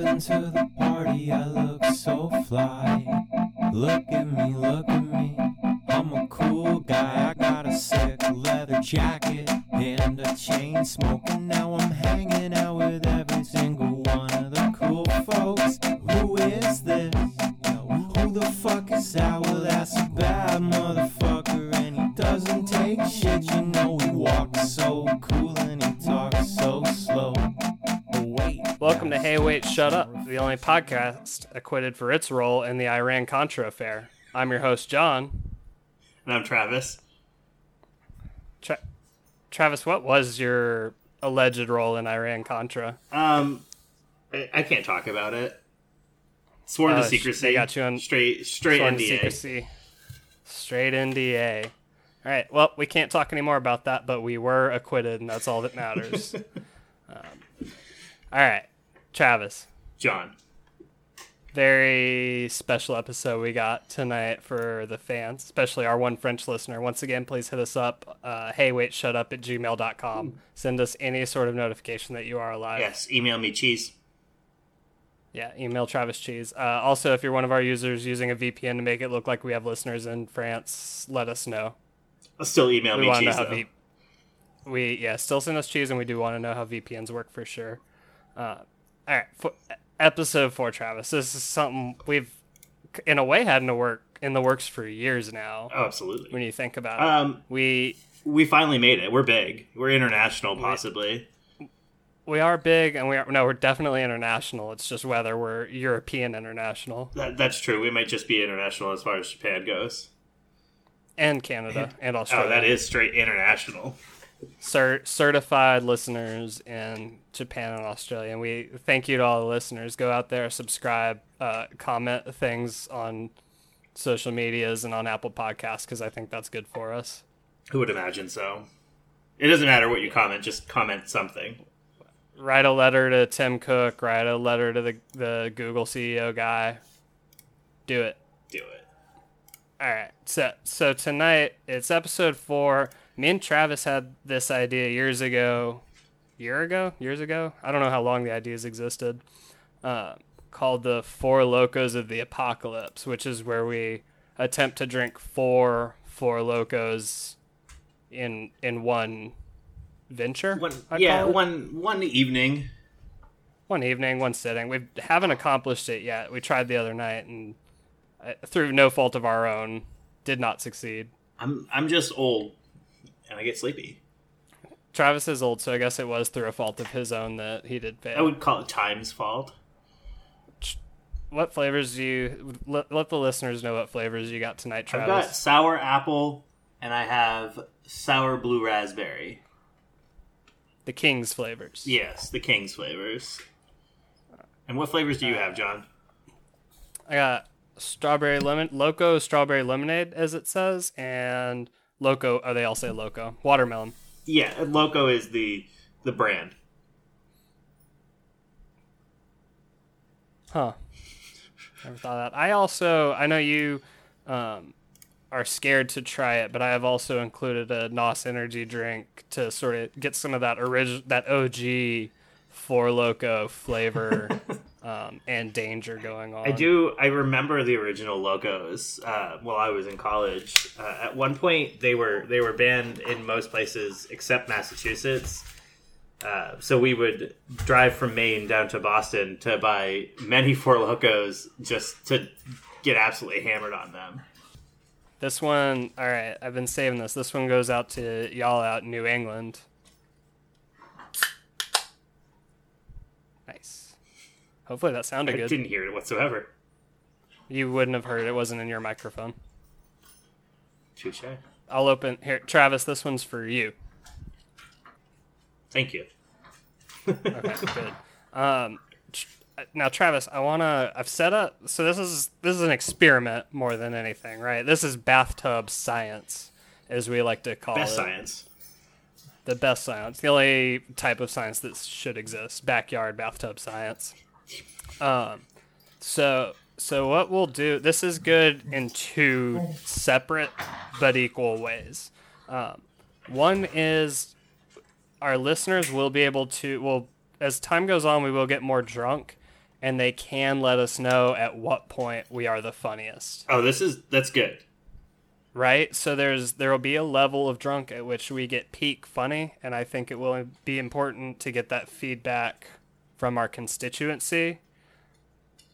into the party, I Shut Up, the only podcast acquitted for its role in the Iran Contra affair. I'm your host, John. And I'm Travis. Tra- Travis, what was your alleged role in Iran Contra? Um, I, I can't talk about it. Sworn Uh, to secrecy. they got you on- straight straight NDA. secrecy. Straight NDA. All right. Well, we can't talk anymore about that, but we were acquitted, and that's all that matters. um, all right, Travis. John. very special episode we got tonight for the fans, especially our one French listener. Once again, please hit us up. Uh, hey, wait, shut up at gmail.com. Send us any sort of notification that you are alive. Yes, email me cheese. Yeah, email Travis Cheese. Uh, also, if you're one of our users using a VPN to make it look like we have listeners in France, let us know. Still email We me want to know cheese though. V- we yeah still send us cheese, and we do want to know how VPNs work for sure. Uh, all right, for, episode four, Travis. This is something we've in a way had in the work in the works for years now. Oh, absolutely. When you think about it, Um, we we finally made it. We're big. We're international, possibly. we are big, and we are no, we're definitely international. It's just whether we're European international That, that's true. We might just be international as far as Japan goes. and Canada and Australia. Oh, that is straight international. Cert- certified listeners in Japan and Australia. And we thank you to all the listeners. Go out there, subscribe, uh, comment things on social medias and on Apple Podcasts because I think that's good for us. Who would imagine so? It doesn't matter what you comment. Just comment something. Write a letter to Tim Cook. Write a letter to the the Google CEO guy. Do it. Do it. All right. So so tonight it's episode four. Me and Travis had this idea years ago. Year ago? Years ago? I don't know how long the ideas existed. Uh, called the Four Locos of the Apocalypse, which is where we attempt to drink four Four Locos in in one venture. One, yeah, one one evening. one evening, one sitting. We haven't accomplished it yet. We tried the other night and uh, through no fault of our own, did not succeed. I'm I'm just old, and I get sleepy. Travis is old, so I guess it was through a fault of his own that he did fail. I would call it time's fault. What flavors do you let, let the listeners know? What flavors you got tonight, Travis? I've got sour apple, and I have sour blue raspberry. The King's flavors. Yes, the King's flavors. And what flavors do you have, John? I got strawberry lemon, loco strawberry lemonade, as it says, and loco. Oh, they all say loco. Watermelon. Yeah, Loco is the the brand. Huh. Never thought of that. I also I know you um, are scared to try it, but I have also included a NOS energy drink to sort of get some of that original that OG Four Loco flavor um, and danger going on. I do. I remember the original Locos uh, while I was in college. Uh, at one point, they were they were banned in most places except Massachusetts. Uh, so we would drive from Maine down to Boston to buy many Four Locos just to get absolutely hammered on them. This one, all right. I've been saving this. This one goes out to y'all out in New England. Nice. Hopefully that sounded I good. didn't hear it whatsoever. You wouldn't have heard it. It wasn't in your microphone. Touche. I'll open here, Travis. This one's for you. Thank you. Okay, good. Um, tr- now, Travis, I wanna. I've set up. So this is this is an experiment more than anything, right? This is bathtub science, as we like to call Best it. Best science. The best science, the only type of science that should exist. Backyard bathtub science. Um, so so what we'll do. This is good in two separate but equal ways. Um, one is our listeners will be able to well as time goes on we will get more drunk and they can let us know at what point we are the funniest. Oh, this is that's good. Right? So there's there will be a level of drunk at which we get peak funny, and I think it will be important to get that feedback from our constituency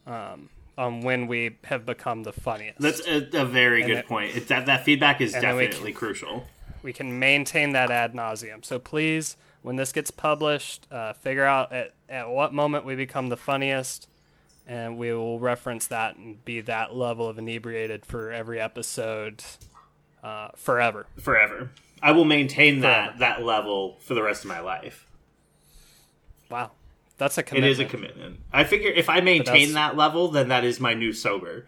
um, on when we have become the funniest. That's a, a very And good it- point. It, that that feedback is then we definitely crucial. we can maintain that ad nauseum. So please, when this gets published, uh, figure out at, at what moment we become the funniest, and we will reference that and be that level of inebriated for every episode uh, forever. Forever. I will maintain that that level for the rest of my life. Wow, that's a It commitment. is a commitment. I figure if I maintain that level, then that is my new sober.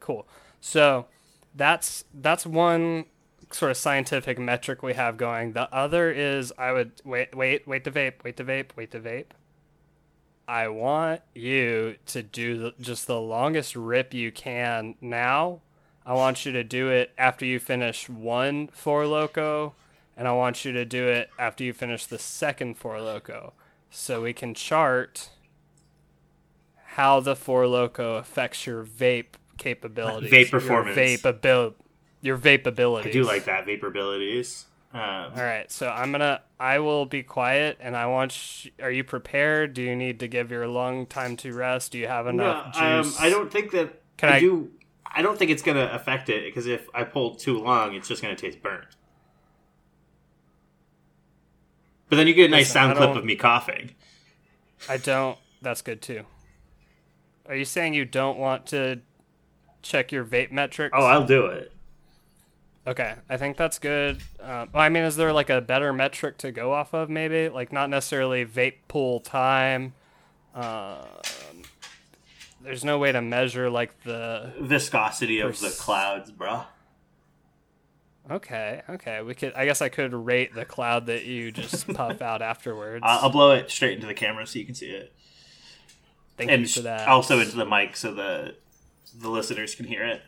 Cool. So that's that's one sort of scientific metric we have going. The other is I would wait wait wait to vape, wait to vape, wait to vape. I want you to do the, just the longest rip you can now. I want you to do it after you finish one Four Loco, and I want you to do it after you finish the second Four Loco, so we can chart how the Four Loco affects your vape capabilities, Vape performance. your vape abil- your vape abilities. I do like that vapor abilities. Um, All right, so I'm gonna. I will be quiet, and I want. Sh- are you prepared? Do you need to give your lung time to rest? Do you have no, enough um, juice? I don't think that. Can I, I- do. I don't think it's gonna affect it because if I pull too long, it's just gonna taste burnt. But then you get a nice Listen, sound clip of me coughing. I don't. That's good too. Are you saying you don't want to check your vape metrics? Oh, I'll do it. Okay, I think that's good. Um, well, I mean, is there like a better metric to go off of? Maybe like not necessarily vape pool time. Um, there's no way to measure like the. Viscosity of the clouds, bruh. Okay, okay, we could. I guess I could rate the cloud that you just puff out afterwards. I'll, blow it straight into the camera so you can see it, Thank and you for that. also into the mic so the the listeners can hear it.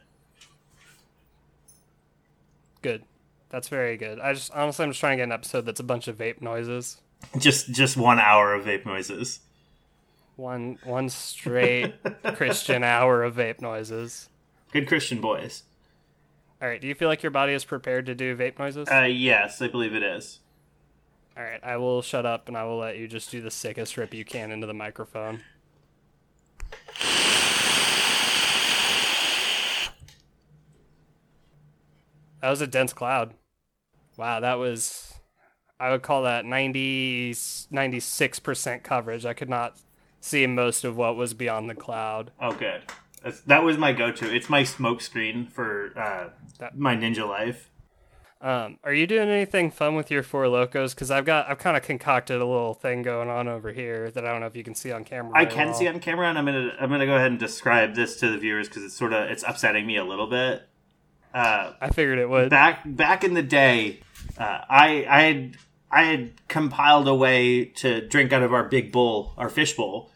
good. That's very good. I just honestly, I'm just trying to get an episode that's a bunch of vape noises. Just just one hour of vape noises. One one straight Christian hour of vape noises. Good Christian boys. All right. Do you feel like your body is prepared to do vape noises? Uh, yes, I believe it is. All right. I will shut up and I will let you just do the sickest rip you can into the microphone. That was a dense cloud. Wow, that was I would call that 90 96% coverage. I could not see most of what was beyond the cloud. Oh, good. That's, that was my go-to. It's my smoke screen for uh, That- my ninja life. Um, are you doing anything fun with your four locos? Because I've got I've kind of concocted a little thing going on over here that I don't know if you can see on camera. I can well. see on camera, and I'm gonna I'm gonna go ahead and describe this to the viewers because it's sort of it's upsetting me a little bit. Uh, I figured it would. back back in the day, uh, I I had I had compiled a way to drink out of our big bowl, our fish bowl,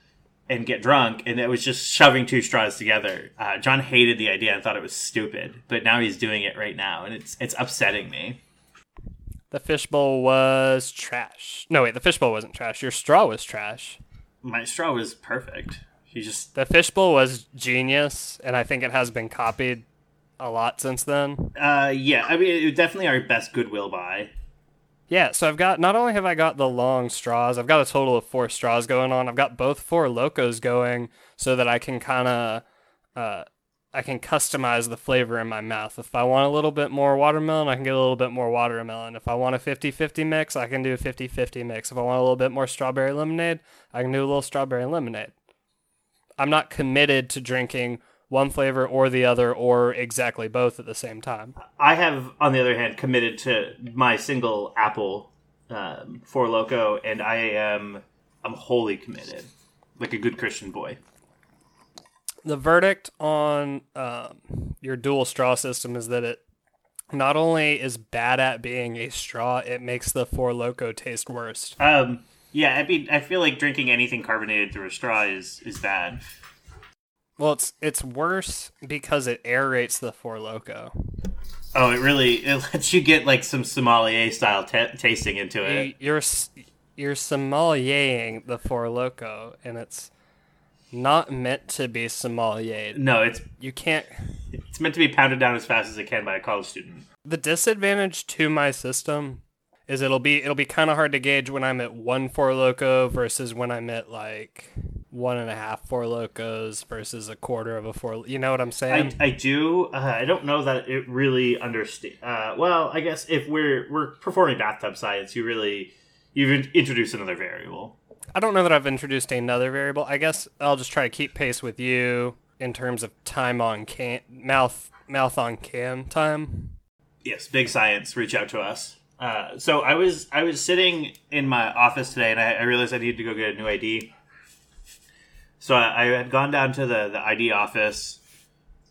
and get drunk, and it was just shoving two straws together. Uh, John hated the idea and thought it was stupid, but now he's doing it right now, and it's it's upsetting me. The fishbowl was trash. No, wait, the fishbowl wasn't trash. Your straw was trash. My straw was perfect. He just The fishbowl was genius, and I think it has been copied a lot since then. uh yeah, I mean it was definitely our best goodwill buy. Yeah, so I've got not only have I got the long straws, I've got a total of four straws going on. I've got both four locos going so that I can kind of uh, I can customize the flavor in my mouth. If I want a little bit more watermelon, I can get a little bit more watermelon. If I want a 50-50 mix, I can do a 50-50 mix. If I want a little bit more strawberry lemonade, I can do a little strawberry lemonade. I'm not committed to drinking one flavor or the other or exactly both at the same time. I have, on the other hand, committed to my single apple um, four loco, and I am I'm wholly committed, like a good Christian boy. the verdict on um, your dual straw system is that it not only is bad at being a straw, it makes the Four Loco taste worse. Um, yeah, I mean, I feel like drinking anything carbonated through a straw is is bad. Well, it's it's worse because it aerates the Four Loco. Oh, it really it lets you get like some sommelier style ta tasting into You, it. you're s- you're sommeliering the Four Loco, and it's not meant to be sommelier. No, it's You can't. it's meant to be pounded down as fast as it can by a college student. The disadvantage to my system is it'll be it'll be kind of hard to gauge when I'm at one four loco versus when I'm at like one and a half four locos versus a quarter of a four. You know what I'm saying? I do. Uh, I don't know that it really understand. Uh, well, I guess if we're we're performing bathtub science, you really you've introduced another variable. I don't know that I've introduced another variable. I guess I'll just try to keep pace with you in terms of time on can mouth mouth on can time. Yes, big science. Reach out to us. Uh, so I was I was sitting in my office today, and I, I realized I needed to go get a new ID. So I, I had gone down to the the ID office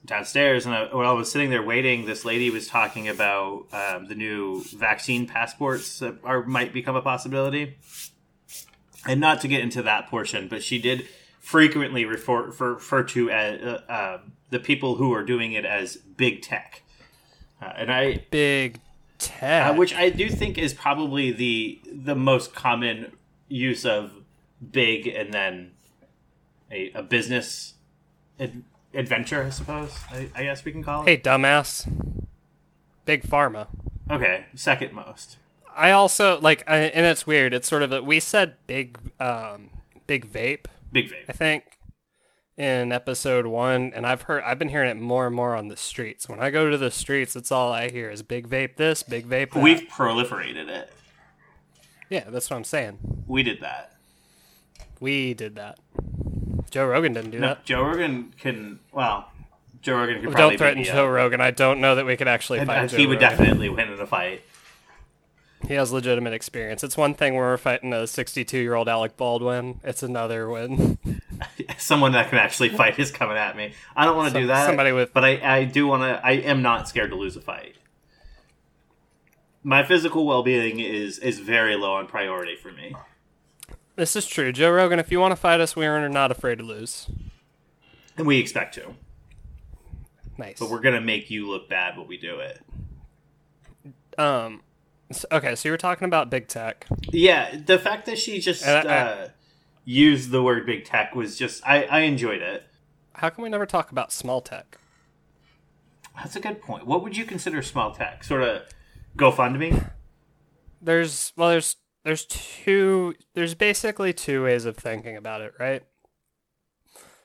downstairs, and I, while I was sitting there waiting, this lady was talking about um, the new vaccine passports that are might become a possibility. And not to get into that portion, but she did frequently refer refer, refer to as, uh, uh, the people who are doing it as big tech. Uh, and I, Big tech. uh, which I do think is probably the the most common use of big and then a, a business ad- adventure, I suppose. I, I guess we can call it. hey, dumbass. Big pharma. Okay, second most. I also like, I, and it's weird. It's sort of a, we said big, um, big vape. Big vape. I think in episode one, and I've heard I've been hearing it more and more on the streets. When I go to the streets, it's all I hear is big vape this, big vape that. We've proliferated it. yeah, that's what I'm saying. We did that. We did that. Joe Rogan didn't do No, that. Joe Rogan can. Well, Joe Rogan could probably Don't threaten Joe up. Rogan. I don't know that we could actually And, fight. uh, Joe he would Rogan. definitely win in a fight. He has legitimate experience. It's one thing when we're fighting a 62 year old Alec Baldwin. It's another when Someone that can actually fight is coming at me. I don't want to Some- do that. somebody with- but I, I do want to. I am not scared to lose a fight. My physical well being is is very low on priority for me. This is true. Joe Rogan, if you want to fight us, we are not afraid to lose. And we expect to. Nice. But we're gonna make you look bad when we do it. um. Okay, so you were talking about big tech. Yeah, the fact that she just And I- I- uh, used the word big tech was just I, I enjoyed it. How can we never talk about small tech? That's a good point. What would you consider small tech? Sort of GoFundMe? There's well, there's there's two. There's basically two ways of thinking about it, right?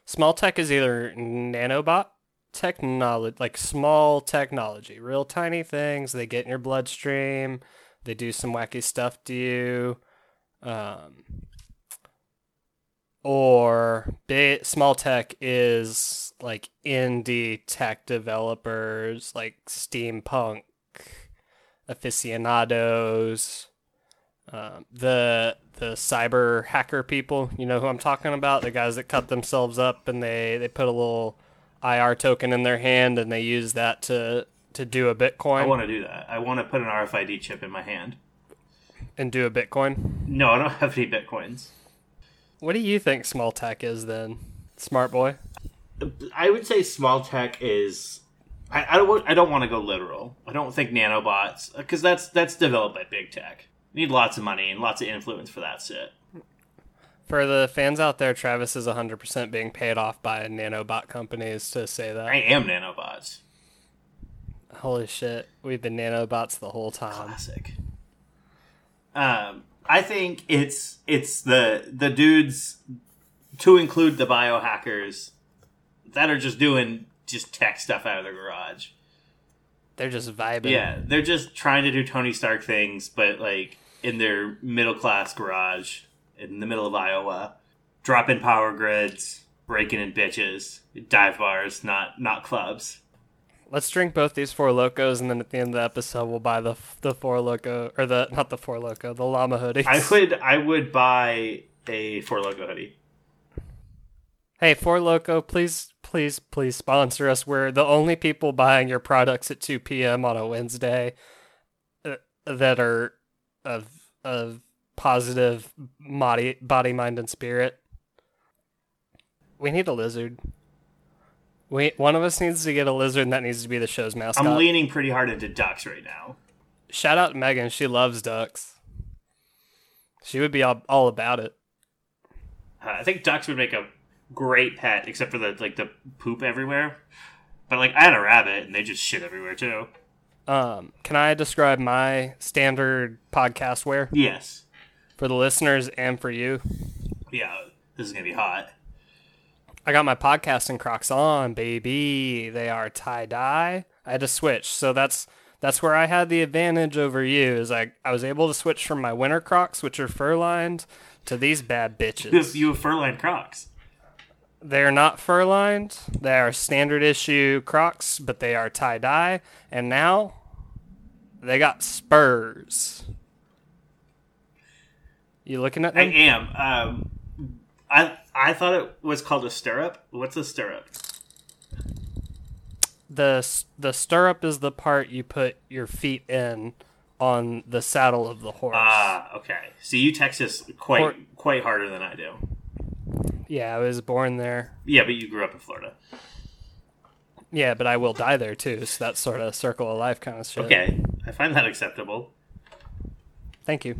Small tech is either nanobot technology, like small technology, real tiny things. They get in your bloodstream. They do some wacky stuff to you. Um, or small tech is like indie tech developers, like steampunk aficionados, um, the the cyber hacker people. You know who I'm talking about? The guys that cut themselves up and they they put a little IR token in their hand and they use that to to do a Bitcoin I want to do that. I want to put an RFID chip in my hand. and do a Bitcoin. No, I don't have any bitcoins. What do you think small tech is then, smart boy? I would say small tech is. I, I don't. I don't want to go literal. I don't think nanobots because that's that's developed by big tech. You need lots of money and lots of influence for that shit. For the fans out there, Travis is 100% being paid off by nanobot companies to say that. I am nanobots. Holy shit, we've been nanobots the whole time. Classic. Um, I think it's it's the the dudes to include the biohackers that are just doing just tech stuff out of their garage. They're just vibing. Yeah, they're just trying to do Tony Stark things, but like in their middle class garage in the middle of Iowa, dropping power grids, breaking in bitches, dive bars, not not clubs. Let's drink both these four locos, and then at the end of the episode, we'll buy the the four loco or the not the four loco, the llama hoodie. I would I would buy a Four Loco hoodie. Hey, four loco, please, please, please sponsor us. We're the only people buying your products at two p.m. on a Wednesday uh, that are of of positive body, body, mind, and spirit. We need a lizard. We one of us needs to get a lizard, and that needs to be the show's mascot. I'm leaning pretty hard into ducks right now. Shout out to Megan. She loves ducks. She would be all, all about it. Uh, I think ducks would make a great pet, except for the like the poop everywhere. But like I had a rabbit, and they just shit everywhere too. Um, can I describe my standard podcast wear Yes. for the listeners and for you? Yeah, this is gonna be hot. I got my podcasting Crocs on, baby. They are tie dye. I had to switch, so that's that's where I had the advantage over you. Is I I was able to switch from my winter Crocs, which are fur lined, to these bad bitches. You have fur-lined Crocs. They are not fur lined. They are standard issue Crocs, but they are tie dye. And now they got spurs. You looking at that? I am. Um, I I thought it was called a stirrup. What's a stirrup? the the stirrup is the part you put your feet in on the saddle of the horse. Ah, okay. So you Texas quite Or- quite harder than I do. Yeah, I was born there. Yeah, but you grew up in Florida. Yeah, but I will die there too. So that's sort of circle of life kind of shit. Okay, I find that acceptable. Thank you.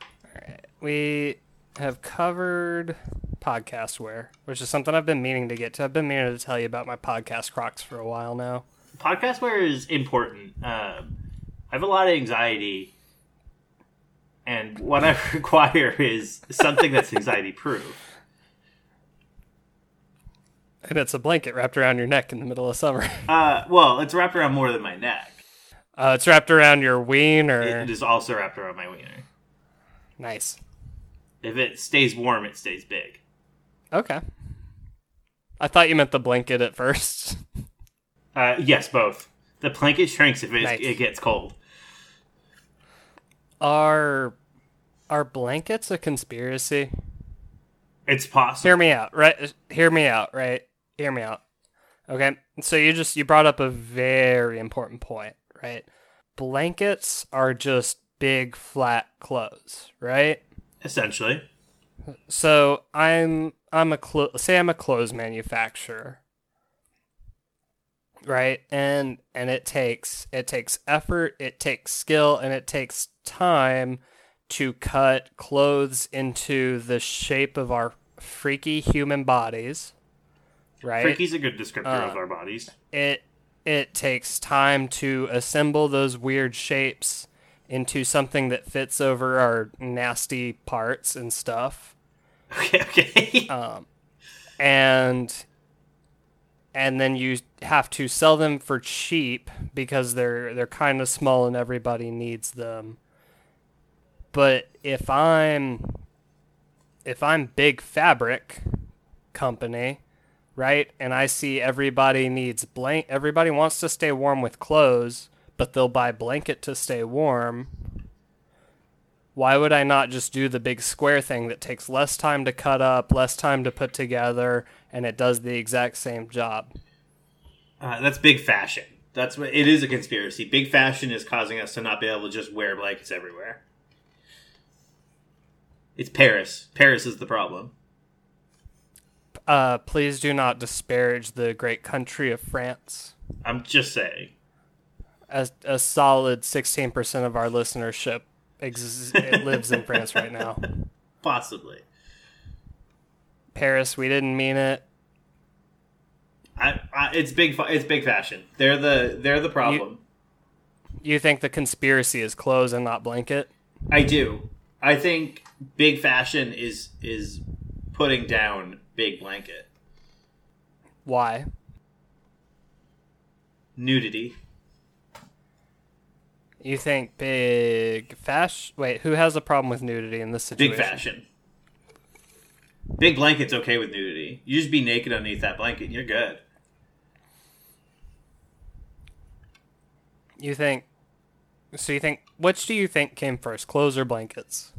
All right, we have covered podcast wear, which is something I've been meaning to get to. I've been meaning to tell you about my podcast Crocs for a while now. Podcast wear is important. Um, I have a lot of anxiety, and what I require is something that's anxiety proof. And it's a blanket wrapped around your neck in the middle of summer. Uh, well, it's wrapped around more than my neck. Uh, it's wrapped around your wiener. It is also wrapped around my wiener. Nice. If it stays warm, it stays big. Okay. I thought you meant the blanket at first. Uh, yes, both. The blanket shrinks if it, Nice. it gets cold. Are are blankets a conspiracy? It's possible. Hear me out, right? Hear me out, right? Hear me out. Okay. So you just you brought up a very important point, right? Blankets are just big flat clothes, right? Essentially. So I'm I'm a clo- say I'm a clothes manufacturer, right? And and it takes it takes effort, it takes skill, and it takes time to cut clothes into the shape of our freaky human bodies, right? Freaky's a good descriptor Uh, of our bodies. it it takes time to assemble those weird shapes into something that fits over our nasty parts and stuff. Okay, okay. Um, and and then you have to sell them for cheap because they're they're kind of small and everybody needs them. But if I'm if I'm big fabric company, right? And I see everybody needs blank everybody wants to stay warm with clothes, but they'll buy blanket to stay warm. Why would I not just do the big square thing that takes less time to cut up, less time to put together, and it does the exact same job? Uh, that's big fashion. That's what it is a conspiracy. Big fashion is causing us to not be able to just wear blankets everywhere. It's Paris. Paris is the problem. Uh, please do not disparage the great country of France. I'm just saying. A, a solid 16% of our listenership ex- lives in France right now. Possibly. Paris, we didn't mean it. I, I, it's big. It's big fashion. They're the they're the problem. You think the conspiracy is clothes and not blanket? I do. I think big fashion is is putting down big blanket Why? nudity. You think big fashion? Wait, who has a problem with nudity in this situation? Big fashion. Big blanket's okay with nudity. You just be naked underneath that blanket, and you're good. You think? So you think? Which do you think came first, clothes or blankets?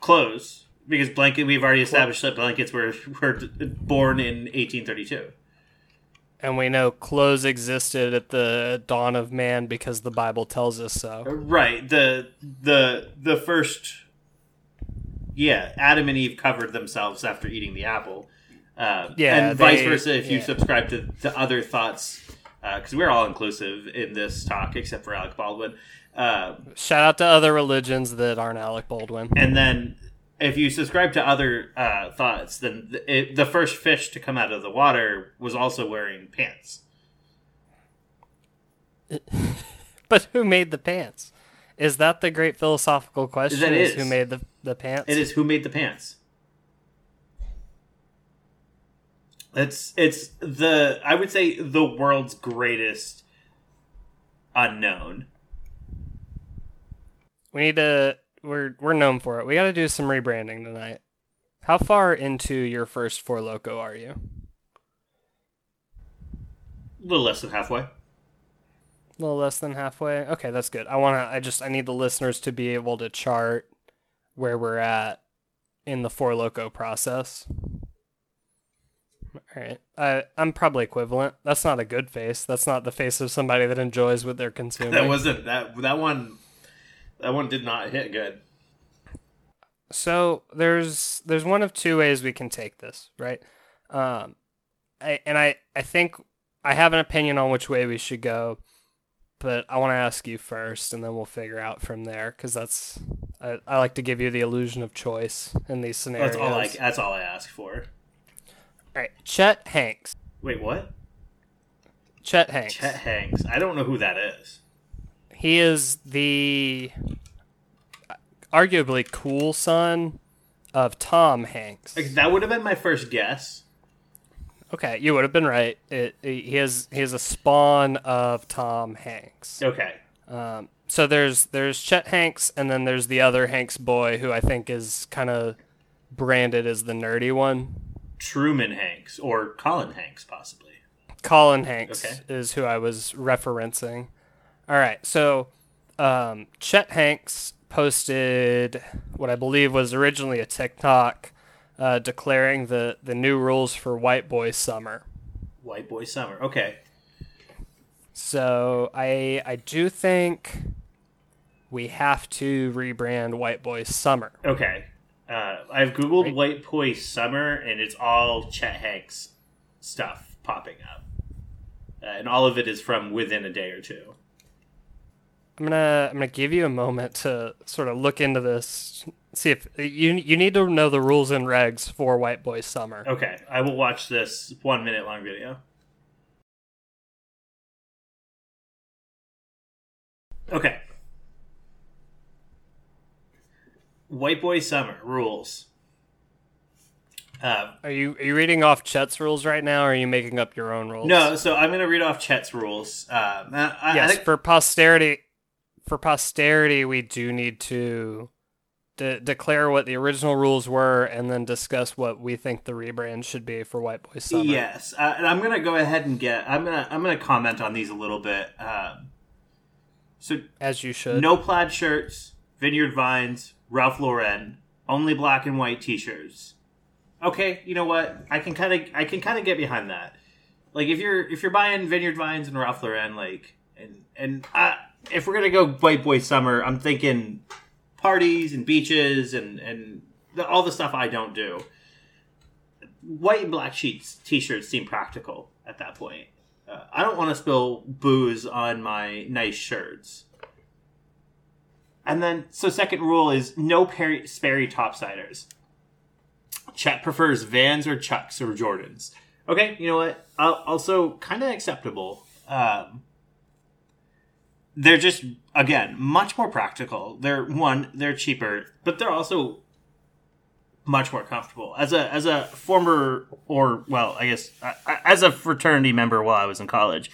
Clothes, because blanket. We've already established that blankets were were born in 1832. And we know clothes existed at the dawn of man because the Bible tells us so. Right. The the the first. Yeah, Adam and Eve covered themselves after eating the apple. Uh, Yeah, and vice they- versa if you subscribe to, to other thoughts, because we're all inclusive in this talk, except for Alec Baldwin. Uh, Shout out to other religions that aren't Alec Baldwin. and then if you subscribe to other uh, thoughts, then the, it, the first fish to come out of the water was also wearing pants. But who made the pants? Is that the great philosophical question? Is. who made the the pants? It is who made the pants. It's it's the I would say the world's greatest unknown. We need to. We're we're known for it. We got to do some rebranding tonight. How far into your first four loco are you? A little less than halfway. A little less than halfway. Okay, that's good. I want to. I just. I need the listeners to be able to chart where we're at in the four loco process. All right. I I'm probably equivalent. That's not a good face. That's not the face of somebody that enjoys what they're consuming. That wasn't that that one. That one did not hit good. So there's there's one of two ways we can take this, right? Um, I, and I I think I have an opinion on which way we should go, but I want to ask you first, and then we'll figure out from there because that's I, I like to give you the illusion of choice in these scenarios. That's all I. That's all I ask for. All right, Chet Hanks. Wait, what? Chet Hanks. Chet Hanks. I don't know who that is. He is the arguably cool son of Tom Hanks. Like, that would have been my first guess. Okay, you would have been right. It, it- he is he is a spawn of Tom Hanks. Okay. Um, so there's there's Chet Hanks, and then there's the other Hanks boy, who I think is kind of branded as the nerdy one. Truman Hanks or Colin Hanks, possibly. Colin Hanks Okay. is who I was referencing. All right, so um, Chet Hanks posted what I believe was originally a TikTok uh, declaring the the new rules for White Boy Summer. White Boy Summer. Okay. So I I do think we have to rebrand White Boy Summer. Okay. Uh, I've googled Right. White Boy Summer, and it's all Chet Hanks stuff popping up, uh, and all of it is from within a day or two. I'm gonna I'm gonna give you a moment to sort of look into this. See if you you need to know the rules and regs for White Boy Summer. Okay, I will watch this one minute long video. Okay. White Boy Summer rules. Uh, Are you are you reading off Chet's rules right now, or are you making up your own rules? no, so I'm going to read off Chet's rules. Um, I, I- I Yes, think- for posterity, for posterity, we do need to de- declare what the original rules were, and then discuss what we think the rebrand should be for White Boy Summer. Yes, uh, and I'm gonna go ahead and get. I'm gonna. I'm gonna comment on these a little bit. Um, so as you should. no plaid shirts, Vineyard Vines, Ralph Lauren, only black and white T-shirts. Okay, you know what? I can kind of. I can kind of get behind that. Like if you're if you're buying Vineyard Vines and Ralph Lauren, like and and uh, if we're gonna go white boy summer, I'm thinking parties and beaches and and the, all the stuff I don't do. White and black sheets t-shirts seem practical at that point. Uh, I don't want to spill booze on my nice shirts. And then, so second rule is no Perry, Sperry topsiders. Chet prefers Vans or Chucks or Jordans. Okay, you know what? Uh, also, kind of acceptable. Um, they're just again much more practical. They're one, they're cheaper, but they're also much more comfortable. As a as a former or well, I guess uh, as a fraternity member while I was in college,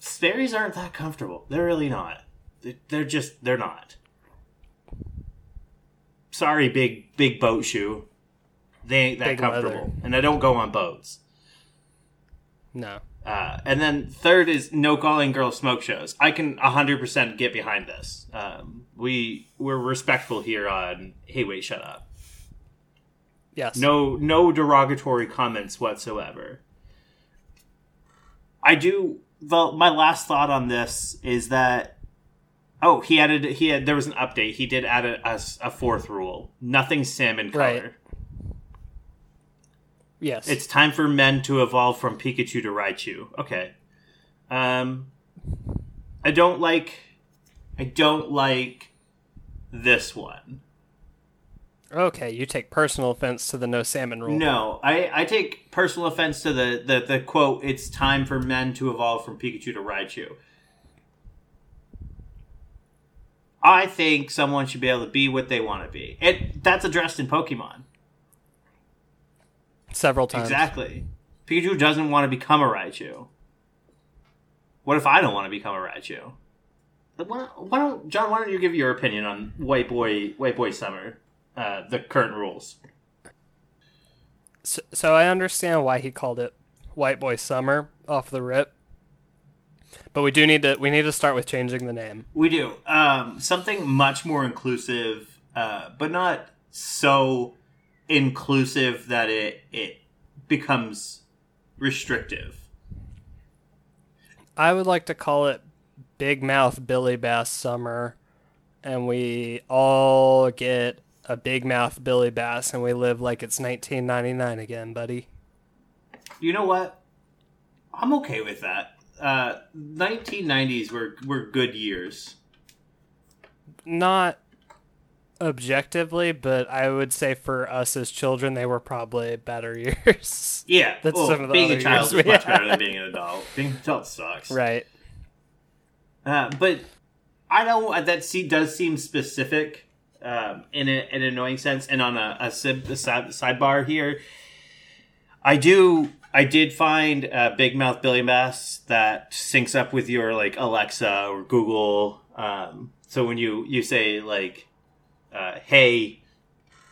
Sperry's aren't that comfortable. They're really not. They- They're just they're not. Sorry, big big boat shoe. They ain't that Big comfortable, leather. and I don't go on boats. No. Uh, and then third is no calling girl smoke shows. I can 100% get behind this. Um, we we're respectful here on hey wait shut up. Yes. No no derogatory comments whatsoever. I do the my last thought on this is that oh he added he had there was an update he did add a, a, a fourth rule nothing salmon color. Right. Yes. It's time for men to evolve from Pikachu to Raichu. Okay. Um I don't like I don't like this one. Okay, you take personal offense to the no salmon rule. No, I, I take personal offense to the, the, the quote, it's time for men to evolve from Pikachu to Raichu. I think someone should be able to be what they want to be. It that's addressed in Pokemon. Several times. Exactly. Pikachu doesn't want to become a Raichu. What if I don't want to become a Raichu? Why, why don't John? Why don't you give your opinion on White Boy White Boy Summer, uh, the current rules? So, so I understand why he called it White Boy Summer off the rip. But we do need to we need to start with changing the name. We do um, something much more inclusive, uh, but not so inclusive that it it becomes restrictive. I would like to call it Big Mouth Billy Bass Summer, and we all get a Big Mouth Billy Bass, and we live like it's 1999 again, buddy. You know what? I'm okay with that. Uh, 1990s were were good years. Not objectively, but I would say for us as children, they were probably better years. Yeah, That's well, some of the being a child is much had. better than being an adult. Being an adult sucks. right. Uh, but I don't. That see does seem specific um, in, a, in an annoying sense. And on a, a, sib, a side, sidebar here, I do. I did find a Big Mouth Billy Bass that syncs up with your like Alexa or Google. Um, so when you you say like, uh, "Hey,"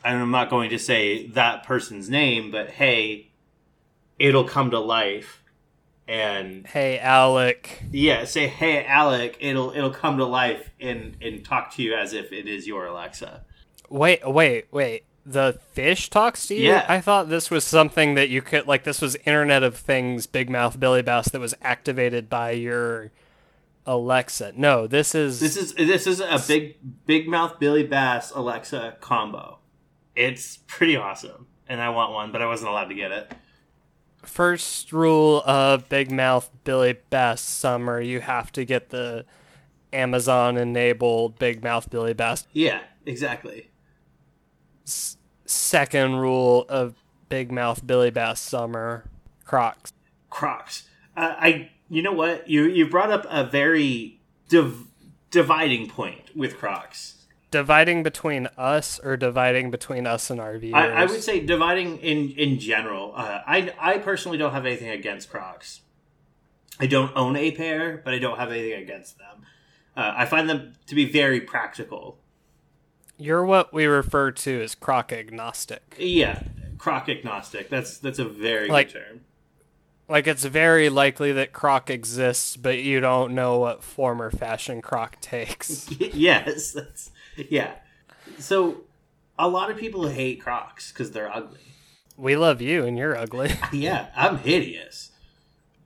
and I'm not going to say that person's name, but "Hey," it'll come to life. And Hey, Alec. yeah, say hey Alec, it'll it'll come to life and and talk to you as if it is your Alexa. Wait, wait, wait. The fish talks to you? Yeah. I thought this was something that you could like this was Internet of Things Big Mouth Billy Bass that was activated by your Alexa. No, this is This is this is a big big mouth Billy Bass Alexa combo. It's pretty awesome. And I want one, but I wasn't allowed to get it. first rule of Big Mouth Billy Bass Summer, you have to get the Amazon enabled Big Mouth Billy Bass. Yeah, exactly. Second rule of Big Mouth Billy Bass Summer, Crocs. Crocs. Uh, I you know what? You you brought up a very div- dividing point with Crocs. Dividing between us or dividing between us and our viewers? I, I would say dividing in in general. Uh, I I personally don't have anything against Crocs. I don't own a pair, but I don't have anything against them. Uh, I find them to be very practical. You're what we refer to as croc agnostic. Yeah, Croc agnostic. That's that's a very Like- good term. Like it's very likely that croc exists, but you don't know what form or fashion croc takes. yes, that's yeah. So a lot of people hate Crocs because they're ugly. we love you and you're ugly. Yeah, I'm hideous.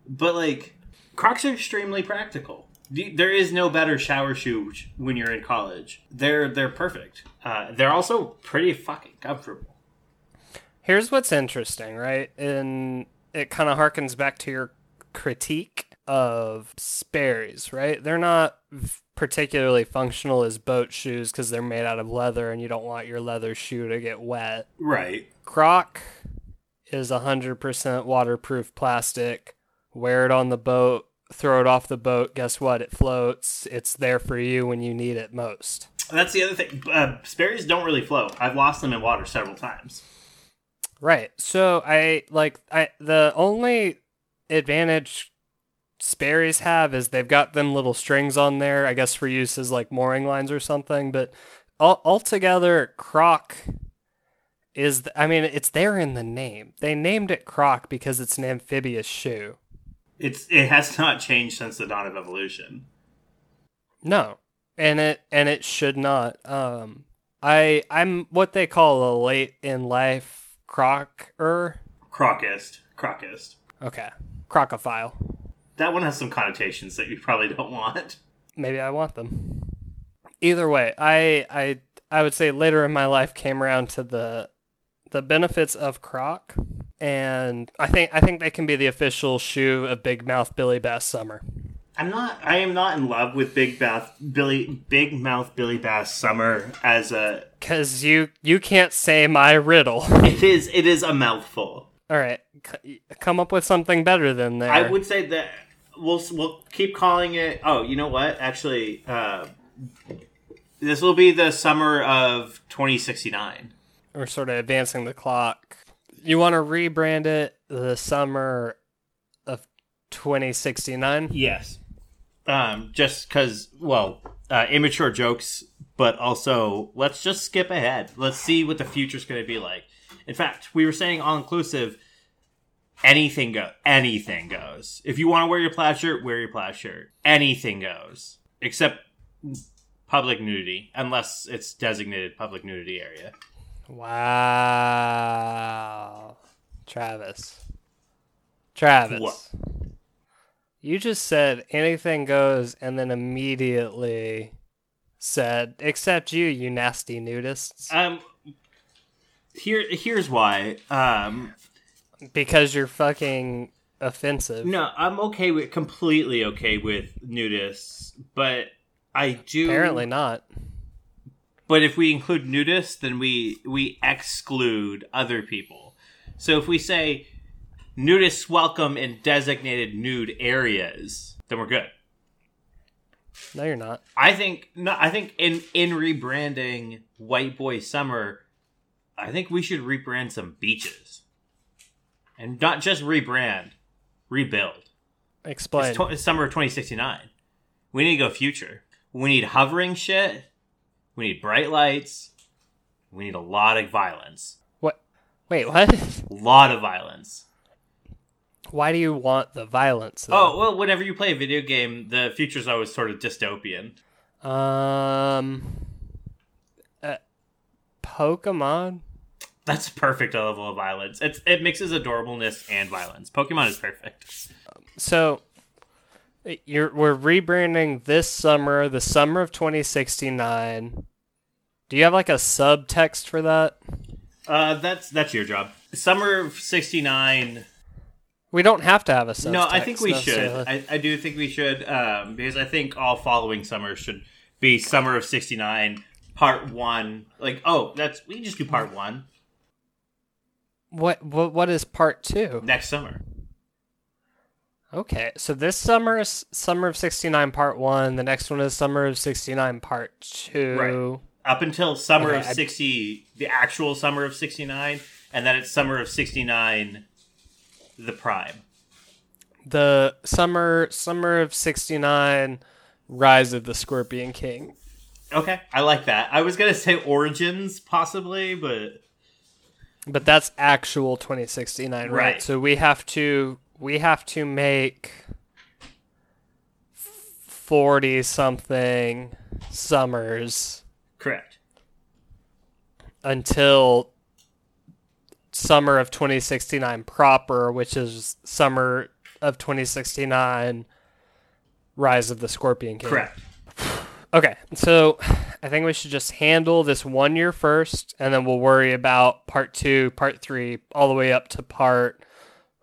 But like, Crocs are extremely practical. There is no better shower shoe when you're in college. They're they're perfect. Uh, they're also pretty fucking comfortable. Here's what's interesting, right? And it kind of harkens back to your critique of Sperry's, right? They're not v- particularly functional as boat shoes because they're made out of leather and you don't want your leather shoe to get wet. Right. Croc is 100% waterproof plastic. Wear it on the boat, throw it off the boat. Guess what? It floats. It's there for you when you need it most. That's the other thing. Uh, Sperry's don't really float. I've lost them in water several times. Right. So I like I the only advantage Sperry's have is they've got them little strings on there, I guess for use as like mooring lines or something, but all, altogether Croc is th- I mean it's there in the name. They named it Croc because it's an amphibious shoe. It's it has not changed since the dawn of evolution. No. And it and it should not. Um I I'm what they call a late in life crocker. Crocist, crocist. Okay. Crocophile. That one has some connotations that you probably don't want. maybe I want them. Either way, I I I would say later in my life came around to the the benefits of Croc, and I think I think they can be the official shoe of Big Mouth Billy Bass Summer. I'm not. I am not in love with Big Bath Billy Big Mouth Billy Bass Summer as a. Cause you you can't say my riddle. It is. It is a mouthful. All right, c- come up with something better than that. I would say that we'll we'll keep calling it. Oh, you know what? Actually, uh, this will be the summer of 2069. We're sort of advancing the clock. You want to rebrand it the summer of 2069? Yes. Um, just because, well, uh, immature jokes, but also let's just skip ahead. Let's see what the future's going to be like. In fact, we were saying all inclusive. Anything go. Anything goes. If you want to wear your plaid shirt, wear your plaid shirt. Anything goes, except public nudity, unless it's designated public nudity area. Wow. Travis. Travis. What? You just said anything goes and then immediately said, except you, you nasty nudists. Um, here, here's why. Um, Because you're fucking offensive. no, I'm okay with completely okay with nudists, but I do Apparently not. But if we include nudists, then we we exclude other people. So if we say nudists welcome in designated nude areas, then we're good. No, you're not. I think no, I think in in rebranding White Boy Summer, I think we should rebrand some beaches, and not just rebrand, rebuild. Explain. It's, tw- it's summer of 2069. We need to go future. We need hovering shit. We need bright lights. We need a lot of violence. what? Wait, what? A lot of violence. Why do you want the violence? though? Oh, well, whenever you play a video game, the future's always sort of dystopian. Um, uh, Pokemon. That's a perfect level of violence. It's, it mixes adorableness and violence. Pokemon is perfect. So, you're we're rebranding this summer, the summer of 2069. Do you have like a subtext for that? Uh, that's that's your job. Summer of '69. We don't have to have a subtext. No, I think we should. I, I do think we should um, because I think all following summers should be summer of '69, part one. Like, oh, that's we can just do part one What what what is part two? next summer. Okay, so this summer is summer of '69 part one. The next one is summer of '69 part two. Right. Up until summer Okay, of I- '60, the actual summer of '69, and then it's summer of '69, the prime. The summer summer of '69, Rise of the Scorpion King. Okay, I like that. I was gonna say origins possibly, but But that's actual 2069, right? Right. So we have to we have to make 40 something summers correct. until summer of 2069 proper, which is summer of 2069 Rise of the Scorpion King. Correct. Okay, so I think we should just handle this one year first, and then we'll worry about part two, part three, all the way up to part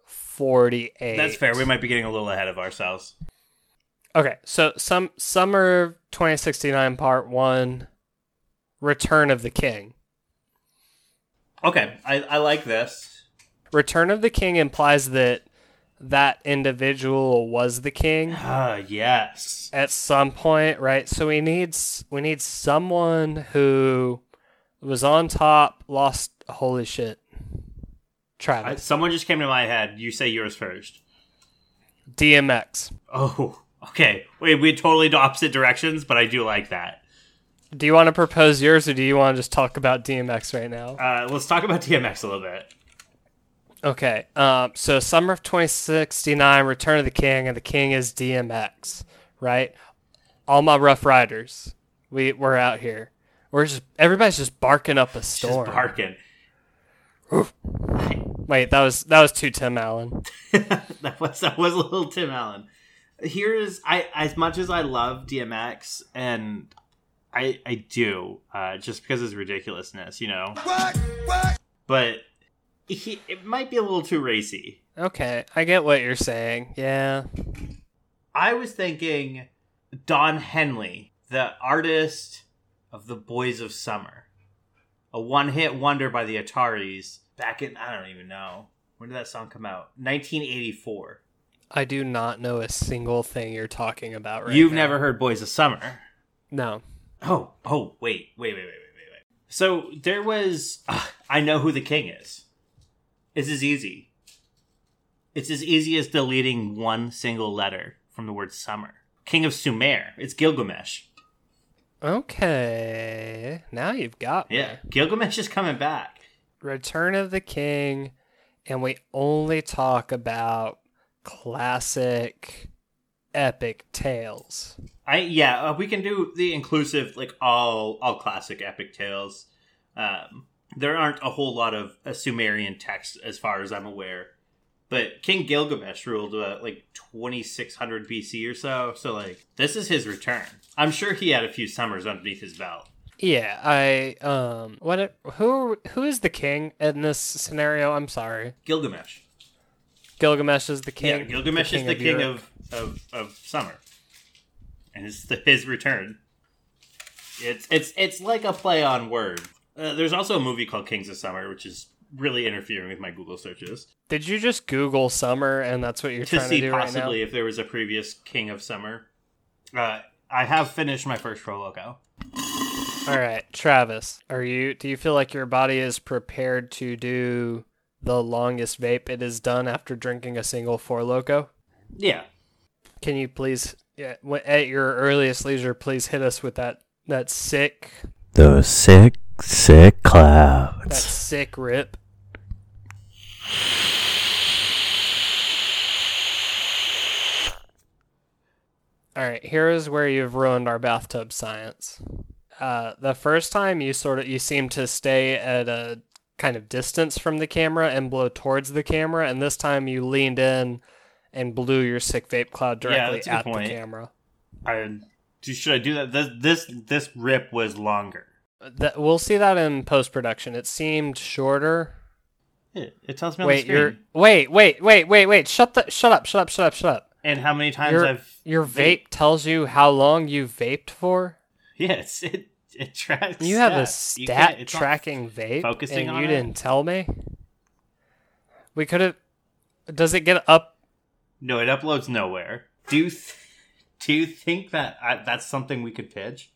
48. That's fair. We might be getting a little ahead of ourselves. Okay, so some summer 2069 part one, Return of the King. Okay, I, I like this. Return of the King implies that that individual was the king Ah, yes. at some point, right? So we need we need someone who was on top, lost. Holy shit, I, Travis, someone just came to my head. You say yours first. DMX. Oh, okay. Wait, we totally opposite directions, but I do like that. Do you want to propose yours, or do you want to just talk about DMX right now? Uh, let's talk about DMX a little bit. Okay. Um. So summer of 2069, Return of the King, and the King is DMX, right? All my Ruff Ryders, we we're out here. We're just everybody's just barking up a Just storm. barking. Wait, that was that was too Tim Allen. that was that was a little Tim Allen. Here's I as much as I love DMX and I I do uh, just because of his ridiculousness, you know. But he it might be a little too racy. Okay, I get what you're saying. Yeah. I was thinking Don Henley, the artist of the Boys of Summer, a one-hit wonder by the Ataris back in I don't even know when did that song come out? 1984. I do not know a single thing you're talking about right You've now. never heard Boys of Summer? No. Oh, oh, wait, wait, wait, wait, wait, wait, wait. So there was. Uh, I know who the king is. It's as easy. It's as easy as deleting one single letter from the word summer. King of Sumer. It's Gilgamesh. Okay. Now you've got me. Yeah, Gilgamesh is coming back. Return of the King, and we only talk about classic epic tales. I yeah, uh, we can do the inclusive like all all classic epic tales. Um, there aren't a whole lot of uh, Sumerian texts as far as I'm aware, but King Gilgamesh ruled uh, like 2600 BC or so. So like this is his return. I'm sure he had a few summers underneath his belt. Yeah, I um what it, who who is the king in this scenario? I'm sorry. Gilgamesh. Gilgamesh is the king. yeah, Gilgamesh is the king Europe. of, of of summer, and it's the, his return. It's it's it's like a play on word. Uh, there's also a movie called Kings of Summer, which is really interfering with my Google searches Did you just Google summer and that's what you're to trying to see do right now? possibly if there was a previous King of Summer. Uh, I have finished my first Four Loco. All right, Travis, are you? Do you feel like your body is prepared to do the longest vape it has done after drinking a single Four Loco? Yeah, Can you please, yeah, at your earliest leisure, please hit us with that that sick Those sick, sick clouds, that sick rip? All right, here is where you've ruined our bathtub science. Uh, the first time you sort of you seem to stay at a kind of distance from the camera and blow towards the camera, and this time you leaned in and blew your sick vape cloud directly a good at the camera. I should I do that? This this this rip was longer. That we'll see that in post production. It seemed shorter. It, it tells me Wait, the you're screen. wait, wait, wait, wait, wait. Shut the shut up, shut up, shut up, shut up. And how many times Your I've your vape tells you how long you vaped for. Yes, it it tracks. You have a stats. You stat can't- it's not tracking vape, focusing and you it? didn't tell me. We could have. Does it get up? No, it uploads nowhere. Do you th- do you think that I, that's something we could pitch?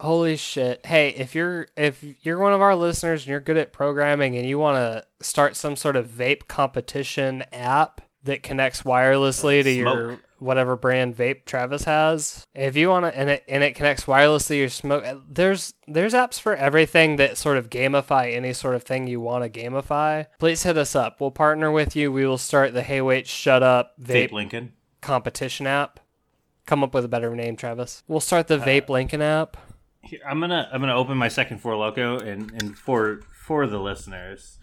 Holy shit! Hey, if you're if you're one of our listeners and you're good at programming and you want to start some sort of vape competition app that connects wirelessly to your Smoke. Whatever brand vape Travis has, if you want to and it and it connects wirelessly to your smoke, there's there's apps for everything that sort of gamify any sort of thing you want to gamify. Please hit us up. We'll partner with you. We will start the Hey Wait Shut Up Vape, vape Lincoln. competition app. Come up with a better name, Travis. We'll start the uh, Vape Lincoln app. Here, I'm gonna I'm gonna open my second four loco and and for for the listeners,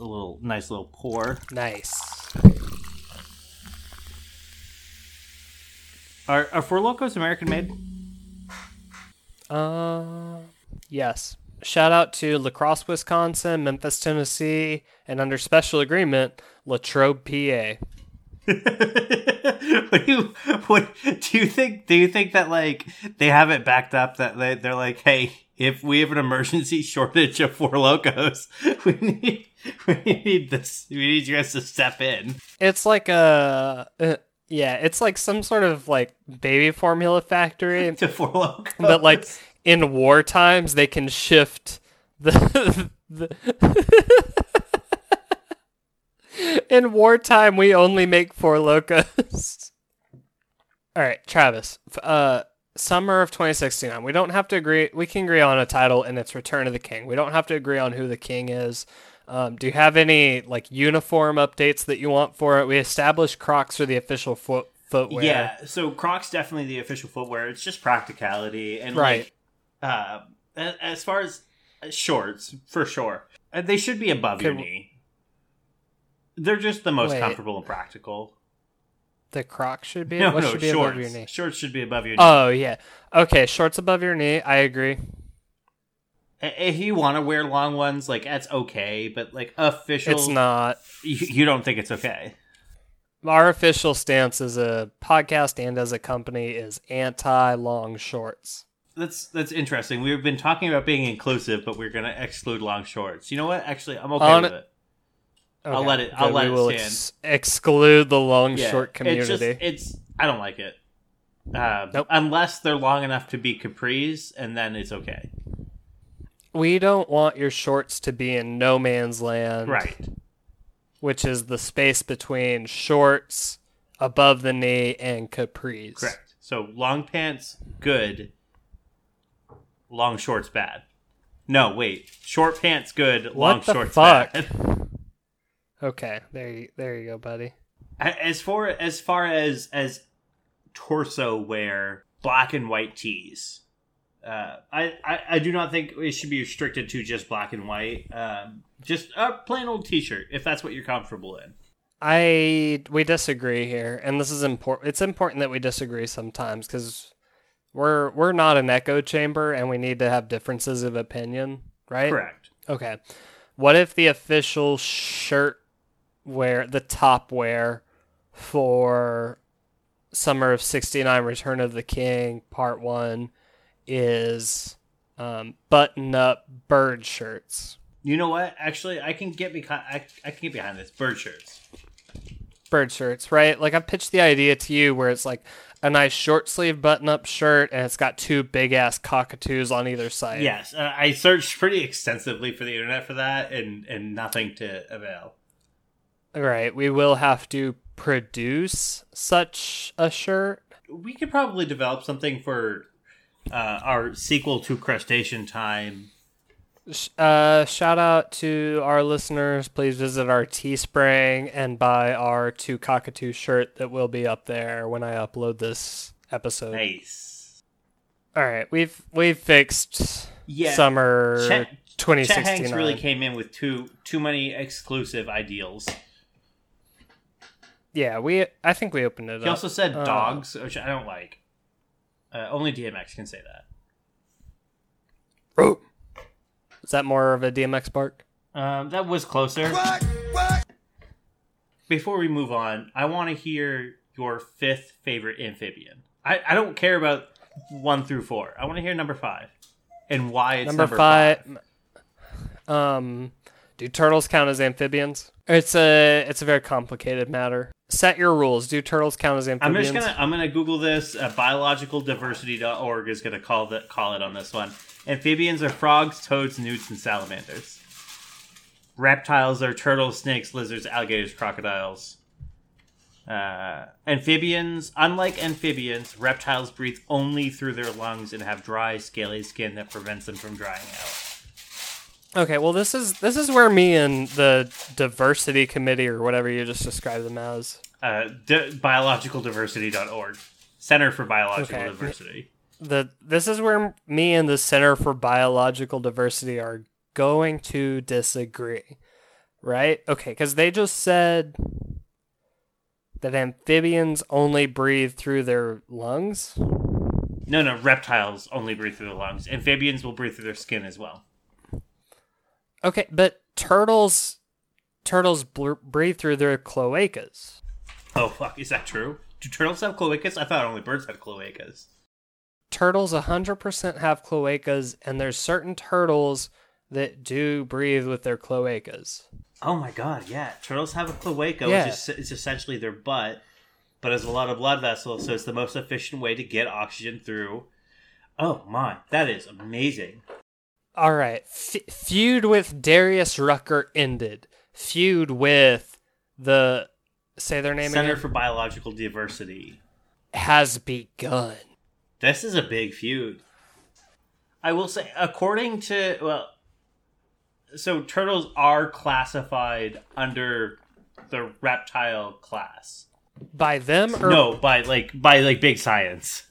a little nice little pour. Nice. Are are four locos American made? Uh, yes. Shout out to La Crosse, Wisconsin, Memphis, Tennessee, and under special agreement, Latrobe, PA. what do you what do you think do you think that like they have it backed up that they, they're like hey if we have an emergency shortage of four locos we need we need this we need you guys to step in It's like a. Uh, yeah, it's like some sort of like baby formula factory, to four locos but like in war times they can shift the. the in wartime, we only make four locos. All right, Travis. Uh, summer of 2069. We don't have to agree. We can agree on a title, and it's Return of the King. We don't have to agree on who the king is. Um, do you have any like uniform updates that you want for it? We established Crocs are the official foot footwear. yeah so crocs definitely the official footwear it's just practicality and Right. like uh as far as uh, shorts for sure uh, they should be above your Could- knee they're just the most Wait. comfortable and practical The Crocs should be. no what no should be shorts above your knee? shorts should be above your knee Oh yeah. Okay, shorts above your knee. I agree. If you want to wear long ones, like that's okay, but like official, It's not. You, you don't think it's okay? our official stance as a podcast and as a company is anti long shorts. That's that's interesting. We've been talking about being inclusive, but we're gonna exclude long shorts. You know what? Actually, I'm okay On- with it. I'll let it- I'll let we it will stand. exclude the long Yeah, short community. It's, just, it's I don't like it. Um, Nope. Unless they're long enough to be capris, and then it's okay. We don't want your shorts to be in no man's land. Right. which is the space between shorts above the knee and capris. Correct. So long pants, good. Long shorts, bad. No, wait. Short pants, good. Long What the shorts, fuck? bad. Okay, there you there you go, buddy. As far as far as as torso wear, black and white tees. Uh, I, I I do not think it should be restricted to just black and white. Um, just a plain old T-shirt, if that's what you're comfortable in. I we disagree here, and this is important. It's important that we disagree sometimes because we're we're not an echo chamber, and we need to have differences of opinion, right? Correct. Okay. What if the official shirt wear, the top wear for Summer of 69 Return of the King Part 1 is um, button up bird shirts? You know what? Actually, I can get behind. I, I can get behind this. Bird shirts. Bird shirts, right? Like I pitched the idea to you where it's like a nice short sleeve button up shirt and it's got two big ass cockatoos on either side. Yes, uh, I searched pretty extensively for the internet for that, and and nothing to avail. Right. We will have to produce such a shirt. We could probably develop something for uh, our sequel to Crustacean Time. Uh, shout out to our listeners. Please visit our Teespring and buy our two cockatoo shirt that will be up there when I upload this episode. Nice. All right, we've we've fixed Yeah. summer Chet, Chet Hanks really came in with too too many exclusive ideals. yeah, we I think we opened it He up. also said Uh, dogs, which I don't like. Uh, only DMX can say that. Is that more of a DMX bark? Um, that was closer. Before we move on, I want to hear your fifth favorite amphibian. I, I don't care about one through four. I want to hear number five and why it's Number, number, five, Um, do turtles count as amphibians? It's a it's a very complicated matter. Set your rules. Do turtles count as amphibians? I'm just gonna I'm gonna Google this. Uh, biologicaldiversity.org is gonna call that call it on this one. Amphibians are frogs, toads, newts, and salamanders. Reptiles are turtles, snakes, lizards, alligators, crocodiles. Uh, amphibians, unlike amphibians, reptiles breathe only through their lungs and have dry, scaly skin that prevents them from drying out. Okay, well this is this is where me and the diversity committee or whatever you just described them as. Uh, di- biologicaldiversity.org, Center for Biological Okay. Diversity. The this is where me and the Center for Biological Diversity are going to disagree. Right? Okay, cuz they just said that amphibians only breathe through their lungs. No, no, reptiles only breathe through the lungs. Amphibians will breathe through their skin as well. Okay, but turtles turtles bl- breathe through their cloacas. Oh fuck, is that true? Do turtles have cloacas? I thought only birds had cloacas. Turtles 100% have cloacas and there's certain turtles that do breathe with their cloacas. Oh my god, yeah. Turtles have a cloaca, Yeah. which is it's essentially their butt, but has a lot of blood vessels, so it's the most efficient way to get oxygen through. Oh my, that is amazing. All right, feud with Darius Rucker ended. Feud with the say their name Center again for Biological Diversity. has begun. This is a big feud. I will say, according to well, so turtles are classified under the reptile class. By them or No, by like by like big science.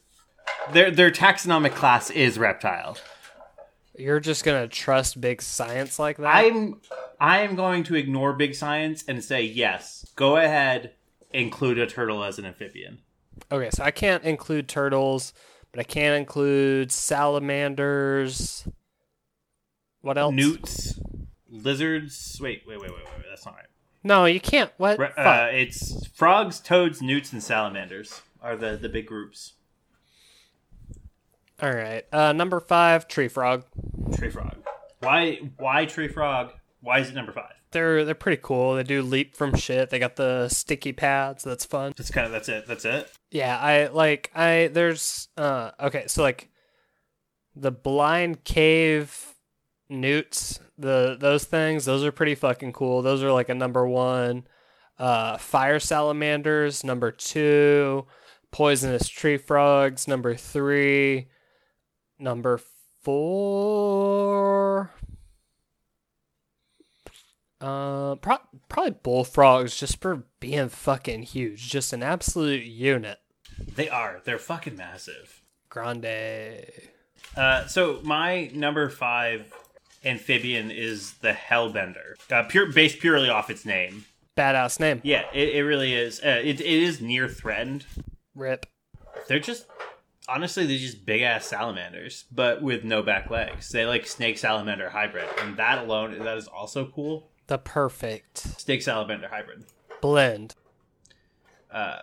Their their taxonomic class is reptile. You're just going to trust big science like that? I'm I am going to ignore big science and say yes. Go ahead, include a turtle as an amphibian. Okay, so I can't include turtles, but I can include salamanders. What else? Newts, lizards. Wait, wait, wait, wait, wait. That's not right. No, you can't. What? Uh, it's frogs, toads, newts, and salamanders are the the big groups. All right. Uh, number five, tree frog. Tree frog. Why why tree frog? Why is it number five? They're they're pretty cool. They do leap from shit. They got the sticky pads. That's fun. That's kind of that's it. That's it. Yeah, I like I there's uh okay, so like the blind cave newts, the those things, those are pretty fucking cool. Those are like a number 1. Uh fire salamanders number 2, poisonous tree frogs number 3, number 4 uh, pro- probably bullfrogs just for being fucking huge, just an absolute unit. They are. They're fucking massive. Grande. Uh, so my number five amphibian is the Hellbender, uh, pure based purely off its name. Badass name. Yeah, it, it really is. Uh, it, it is near threatened. Rip. They're just honestly they're just big ass salamanders, but with no back legs. They like snake salamander hybrid, and that alone that is also cool. The perfect Snake salamander hybrid. blend. Uh,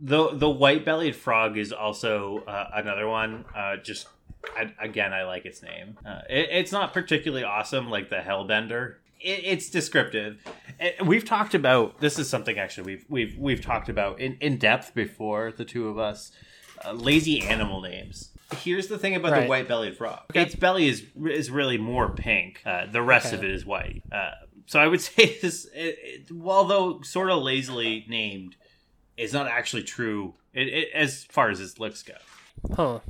the the white bellied frog is also uh, another one. Uh, just I, again, I like its name. Uh, it, it's not particularly awesome like the Hellbender. It, it's descriptive. It- we've talked about this is something actually we've we've we've talked about in, in depth before the two of us. Uh, lazy animal names. Here's the thing about the white bellied frog. Okay. Its belly is is really more pink. Uh, the rest Okay. of it is white. Uh, so I would say this, it, it, although sort of lazily named, is not actually true it, it, as far as its looks go. Huh.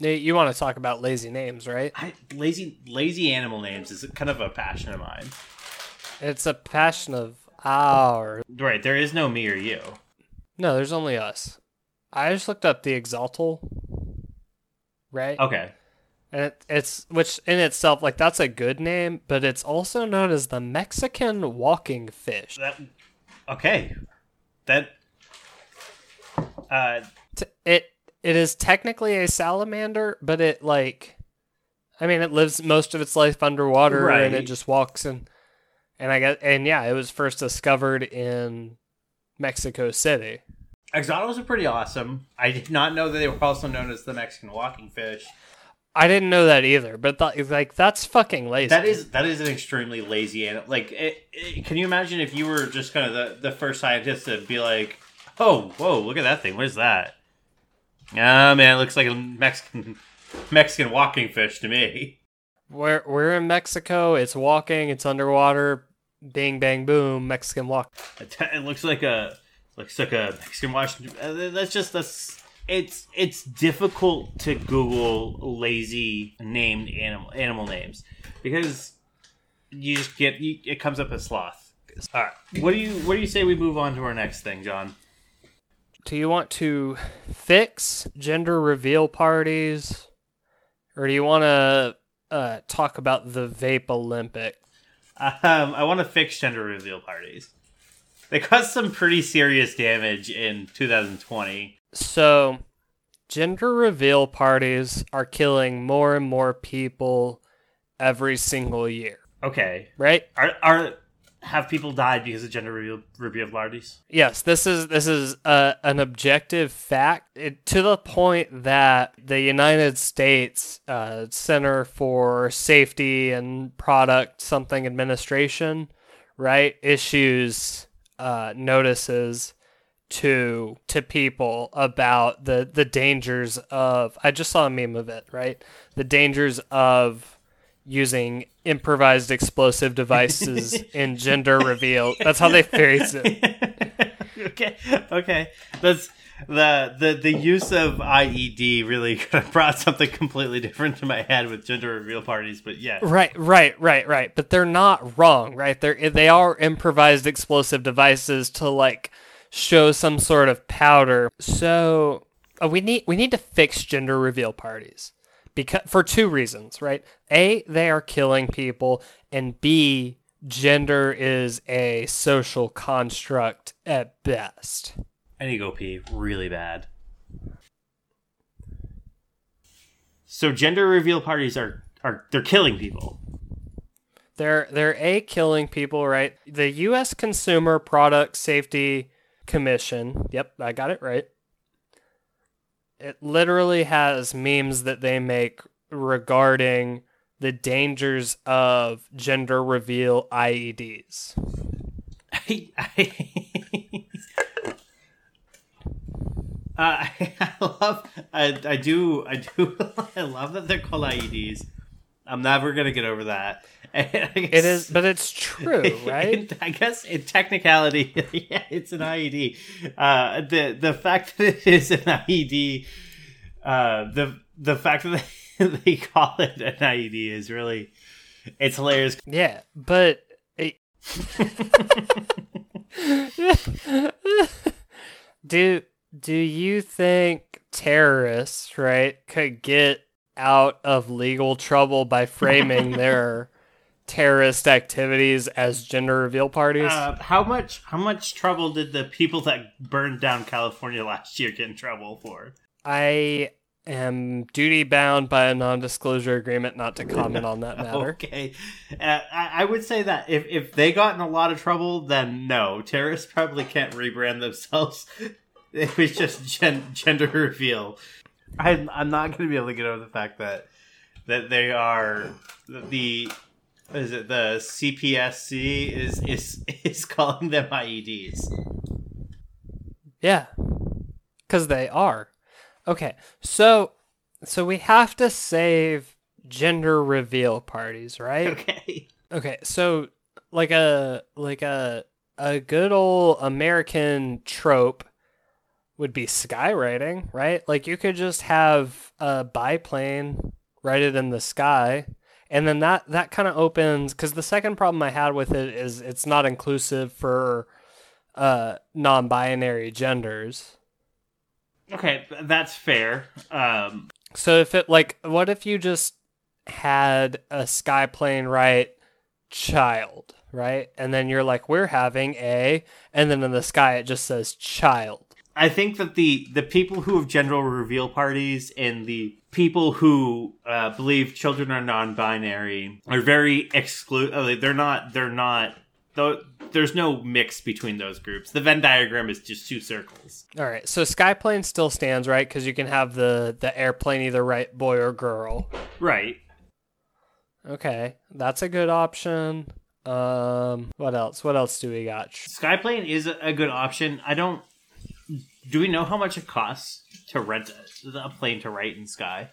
Nate, You want to talk about lazy names, right? I, lazy lazy animal names is kind of a passion of mine. It's a passion of ours. Right, there is no me or you. No, there's only us. I just looked up the Axolotl, right? Okay, And it, it's which in itself, like that's a good name, but it's also known as the Mexican walking fish. that okay, that uh, T- It it is technically a salamander, but it like, I mean, it lives most of its life underwater, right. and it just walks and and I get and yeah, it was first discovered in Mexico City. Exotos are pretty awesome. I did not know that they were also known as the Mexican walking fish. I didn't know that either, but th- like that's fucking lazy. That is that is an extremely lazy animal. Like, it, it, can you imagine if you were just kind of the, the first scientist to be like, "Oh, whoa, look at that thing! What is that?" Ah, man, it looks like a Mexican Mexican walking fish to me. We're we're in Mexico. It's walking. It's underwater. Bing bang boom. Mexican walk. It looks like a like a Mexican Washington. uh, That's just that's it's it's difficult to Google lazy named animal animal names because you just get you, it comes up as sloth. All right, what do you what do you say we move on to our next thing, John? Do you want to fix gender reveal parties, or do you want to uh, talk about the Vape Olympic? Um, I want to fix gender reveal parties. They caused some pretty serious damage in 2020. So, gender reveal parties are killing more and more people every single year, Okay, right? are are have people died because of gender reveal reveal parties? Yes, this is this is uh, an objective fact it, to the point that the United States uh, Center for Safety and Product something administration, right, issues uh, notices to to people about the the dangers of. I just saw a meme of it, right? The dangers of using improvised explosive devices in gender reveal. That's how they phrase it. okay, okay. That's the the the use of IED really brought something completely different to my head with gender reveal parties. But yeah, Right, right, right, right. But they're not wrong, right? They're they are improvised explosive devices to like show some sort of powder. So uh, we need we need to fix gender reveal parties because for two reasons, right? A, they are killing people, and B, gender is a social construct at best. I need to go pee really bad. So gender reveal parties are are they're killing people. They're they're a killing people, right? The U.S. Consumer Product Safety Commission. Yep, I got it right. It literally has memes that they make regarding the dangers of gender reveal IEDs. I, I, uh, I love, I, I do, I do, I love that they're called IEDs. I'm never gonna get over that. It is, but it's true, right? I guess in technicality, yeah, it's an IED. Uh, the the fact that it is an IED, uh, the the fact that they, they call it an IED is really, it's hilarious. Yeah, but. It, do do you think terrorists, right, could get out of legal trouble by framing their terrorist activities as gender reveal parties? Uh, how much how much trouble did the people that burned down California last year get in trouble for? I am duty bound by a non-disclosure agreement not to comment on that matter. Okay, uh, I, I would say that if if they got in a lot of trouble, then no, terrorists probably can't rebrand themselves. It was just gen- gender reveal. I'm I'm not going to be able to get over the fact that that they are the is it the CPSC is is is calling them IEDs. Yeah. Cuz they are. Okay. So so we have to save gender reveal parties, right? Okay. Okay. So like a like a a good old American trope would be skywriting, right? Like you could just have a biplane write it in the sky and then that that kind of opens because the second problem i had with it is it's not inclusive for uh non-binary genders Okay, that's fair. Um, so if it like what if you just had a skyplane write child right and then you're like we're having a and then in the sky it just says child I think that the the people who have gender reveal parties and the people who uh, believe children are non-binary are very exclude. They're not. They're not. Though there's no mix between those groups. The Venn diagram is just two circles. all right so skyplane still stands right because you can have the the airplane either write boy or girl Right. okay that's a good option um what else what else do we got Skyplane is a good option. I don't. Do we know how much it costs to rent a, a plane to write in sky?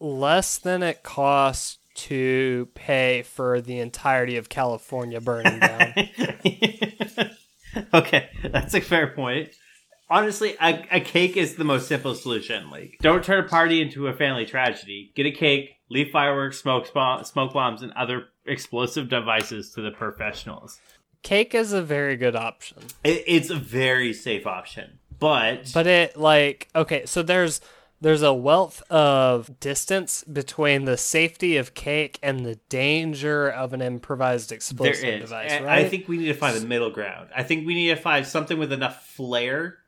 less than it costs to pay for the entirety of California burning down. okay, that's a fair point. Honestly, a, a cake is the most simple solution. Like, don't turn a party into a family tragedy. Get a cake, leave fireworks, smoke, bomb, smoke bombs, and other explosive devices to the professionals. Cake is a very good option. It, it's a very safe option, but But it like okay, so there's there's a wealth of distance between the safety of cake and the danger of an improvised explosive device, And right? I think we need to find the middle ground. I think we need to find something with enough flair,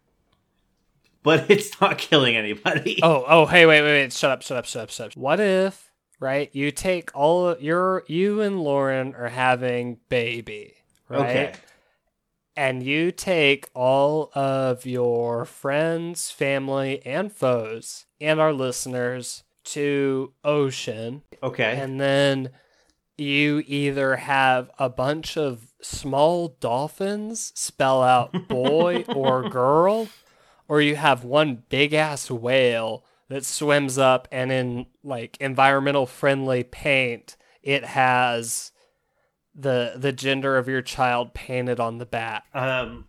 but it's not killing anybody. Oh, oh, hey, wait, wait, wait! Shut up, shut up, shut up, shut up. What if, right? You take all of your, you and Lauren are having baby, right? Okay. And you take all of your friends, family, and foes, and our listeners to Ocean, Okay. and then you either have a bunch of small dolphins spell out boy or girl, or you have one big ass whale that swims up and in like environmental friendly paint it has the the gender of your child painted on the back. Um,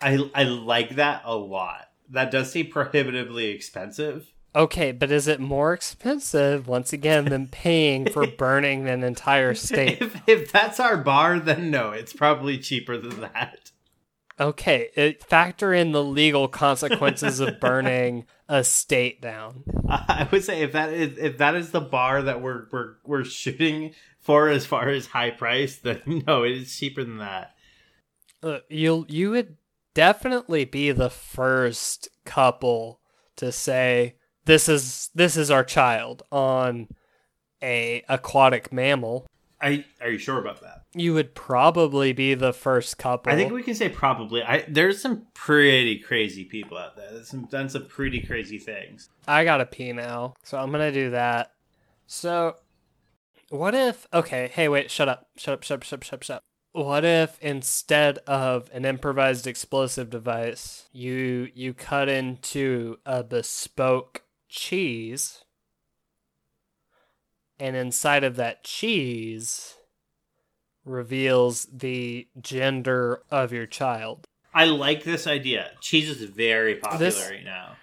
I I like that a lot. That does seem prohibitively expensive. Okay, but is it more expensive once again than paying for burning an entire state? If if that's our bar, then no, it's probably cheaper than that. Okay, it, factor in the legal consequences of burning a state down. I would say if that is if that is the bar that we're we're we're shooting for as far as high price, then no, it is cheaper than that. Uh, you'll you would definitely be the first couple to say this is this is our child on a aquatic mammal. I are you sure about that? You would probably be the first couple. I think we can say probably. I there's some pretty crazy people out there. There's some done some pretty crazy things. I gotta pee now, so I'm gonna do that. So, what if? Okay, hey, wait, shut up, shut up, shut up, shut up, shut up, shut up. What if instead of an improvised explosive device, you you cut into a bespoke cheese, and inside of that cheese reveals the gender of your child? I like this idea. Cheese is very popular This- right now.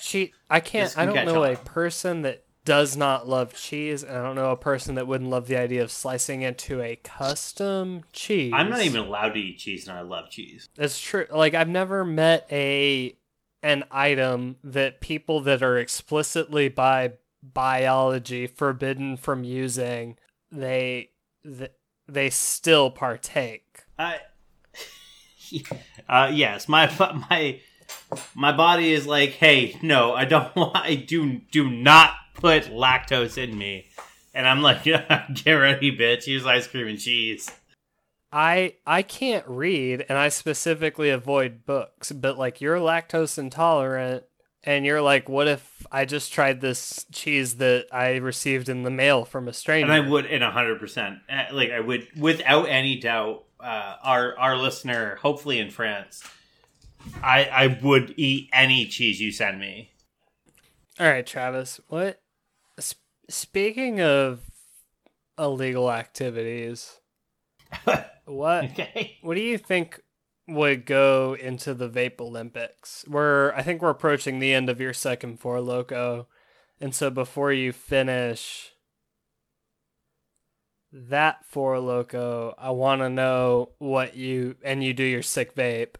She, I can't. This I can don't know a person that does not love cheese, and I don't know a person that wouldn't love the idea of slicing into a custom cheese. I'm not even allowed to eat cheese, and I love cheese. It's true. Like I've never met a an item that people that are explicitly by biology forbidden from using they th- they still partake. I, uh, yes, my my my body is like, hey, no, I don't want. I do do not put lactose in me, and I'm like, yeah, get ready, bitch. Use ice cream and cheese. I I can't read and I specifically avoid books, but like you're lactose intolerant and you're like what if I just tried this cheese that I received in the mail from a stranger? And I would, in hundred percent, uh, like I would, without any doubt, uh, our our listener, hopefully in France, I I would eat any cheese you send me. All right, Travis. What sp- speaking of illegal activities, what Okay. what do you think would go into the Vape Olympics? We're I think we're approaching the end of your second four loco. And so before you finish that four loco, I want to know what you and you do your sick vape.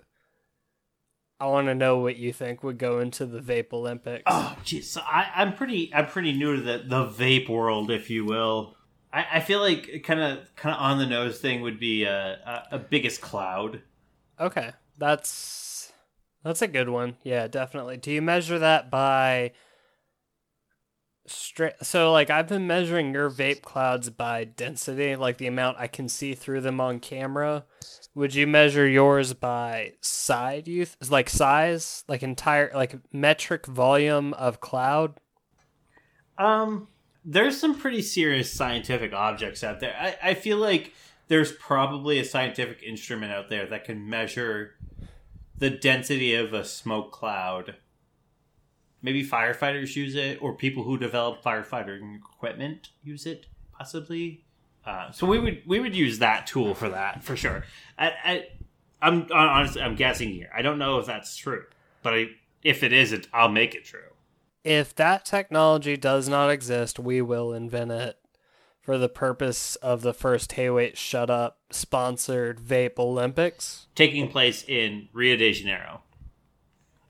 I want to know what you think would go into the Vape Olympics. Oh, jeez. So I, I'm pretty, I'm pretty new to the the vape world, if you will. I, I feel like kind of, kind of on the nose thing would be a, a, a biggest cloud. Okay, that's that's a good one. Yeah, definitely. Do you measure that by straight? So, like, I've been measuring your vape clouds by density, like the amount I can see through them on camera. Would you measure yours by side? You th- like size, like entire, like metric volume of cloud? Um, there's some pretty serious scientific objects out there. I, I feel like there's probably a scientific instrument out there that can measure the density of a smoke cloud. Maybe firefighters use it, or people who develop firefighting equipment use it, possibly. Uh, so we would we would use that tool for that for sure. I, I, I'm honestly I'm guessing here. I don't know if that's true, but I, if it isn't, I'll make it true. If that technology does not exist, we will invent it for the purpose of the first Hey Wait Shut Up sponsored Vape Olympics. Taking place in Rio de Janeiro.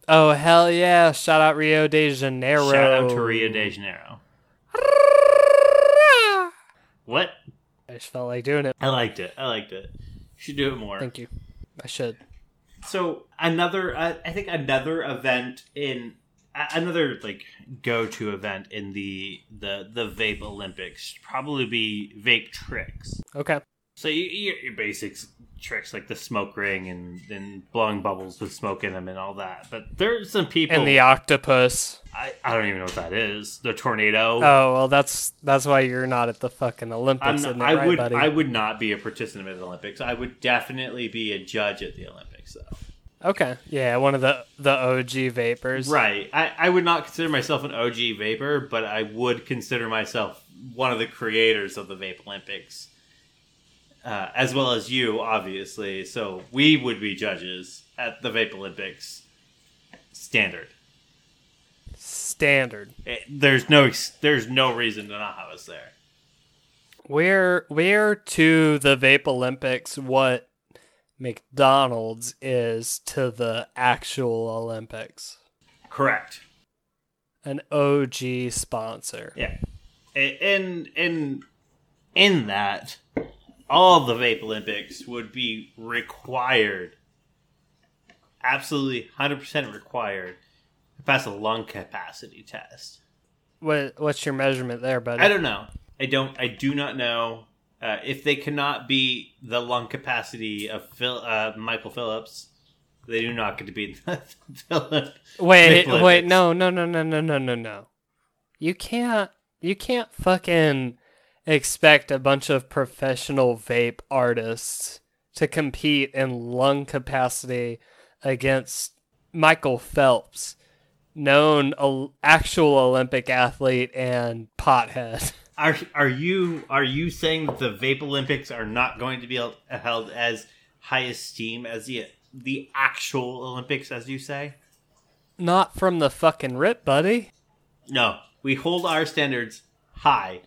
Oh, hell yeah. Shout out Rio de Janeiro. Shout out to Rio de Janeiro. What? I just felt like doing it. I liked it. I liked it. Should do it more. Thank you. I should. So another, uh, I think another event in another like go-to event in the the the vape Olympics should probably be vape tricks. Okay. So you, you, your basic tricks like the smoke ring and and blowing bubbles with smoke in them and all that. But there's some people. And the octopus. I, I don't even know what that is. The tornado. Oh, well, that's that's why you're not at the fucking Olympics, it, I right, would buddy? I would not be a participant in the Olympics. I would definitely be a judge at the Olympics though. Okay. Yeah, one of the, the OG vapors. Right. I, I would not consider myself an OG vapor, but I would consider myself one of the creators of the Vape Olympics. Uh, as well as you, obviously. So we would be judges at the Vape Olympics standard. Standard. Eh, there's no there's no reason to not have us there. We're we're to the Vape Olympics what McDonald's is to the actual Olympics. Correct. An OG sponsor. Yeah. In in in that, all the Vape Olympics would be required, absolutely hundred percent required, to pass a lung capacity test. What what's your measurement there, buddy? I don't know. I don't. I do not know. Uh, if they cannot beat the lung capacity of Phil, uh, Michael Phillips, they do not get to beat Philip. Wait, wait, no, no, no, no, no, no, no, no. You can't, you can't fucking expect a bunch of professional vape artists to compete in lung capacity against Michael Phelps, known al- actual Olympic athlete and pothead. Are are you are you saying that the Vape Olympics are not going to be held- as high esteem as the the actual Olympics, as you say? Not from the fucking rip, buddy. No, we hold our standards high.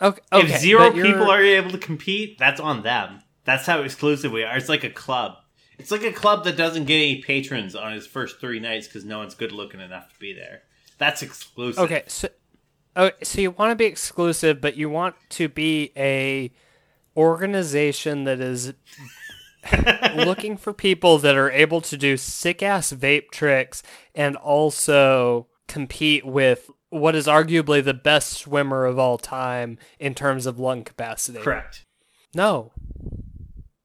Okay, okay if zero people are able to compete, that's on them. That's how exclusive we are. It's like a club. It's like a club that doesn't get any patrons on his first three nights because no one's good looking enough to be there. That's exclusive. Okay, so oh, so you want to be exclusive, but you want to be a organization that is looking for people that are able to do sick ass vape tricks and also compete with what is arguably the best swimmer of all time in terms of lung capacity. Correct. No.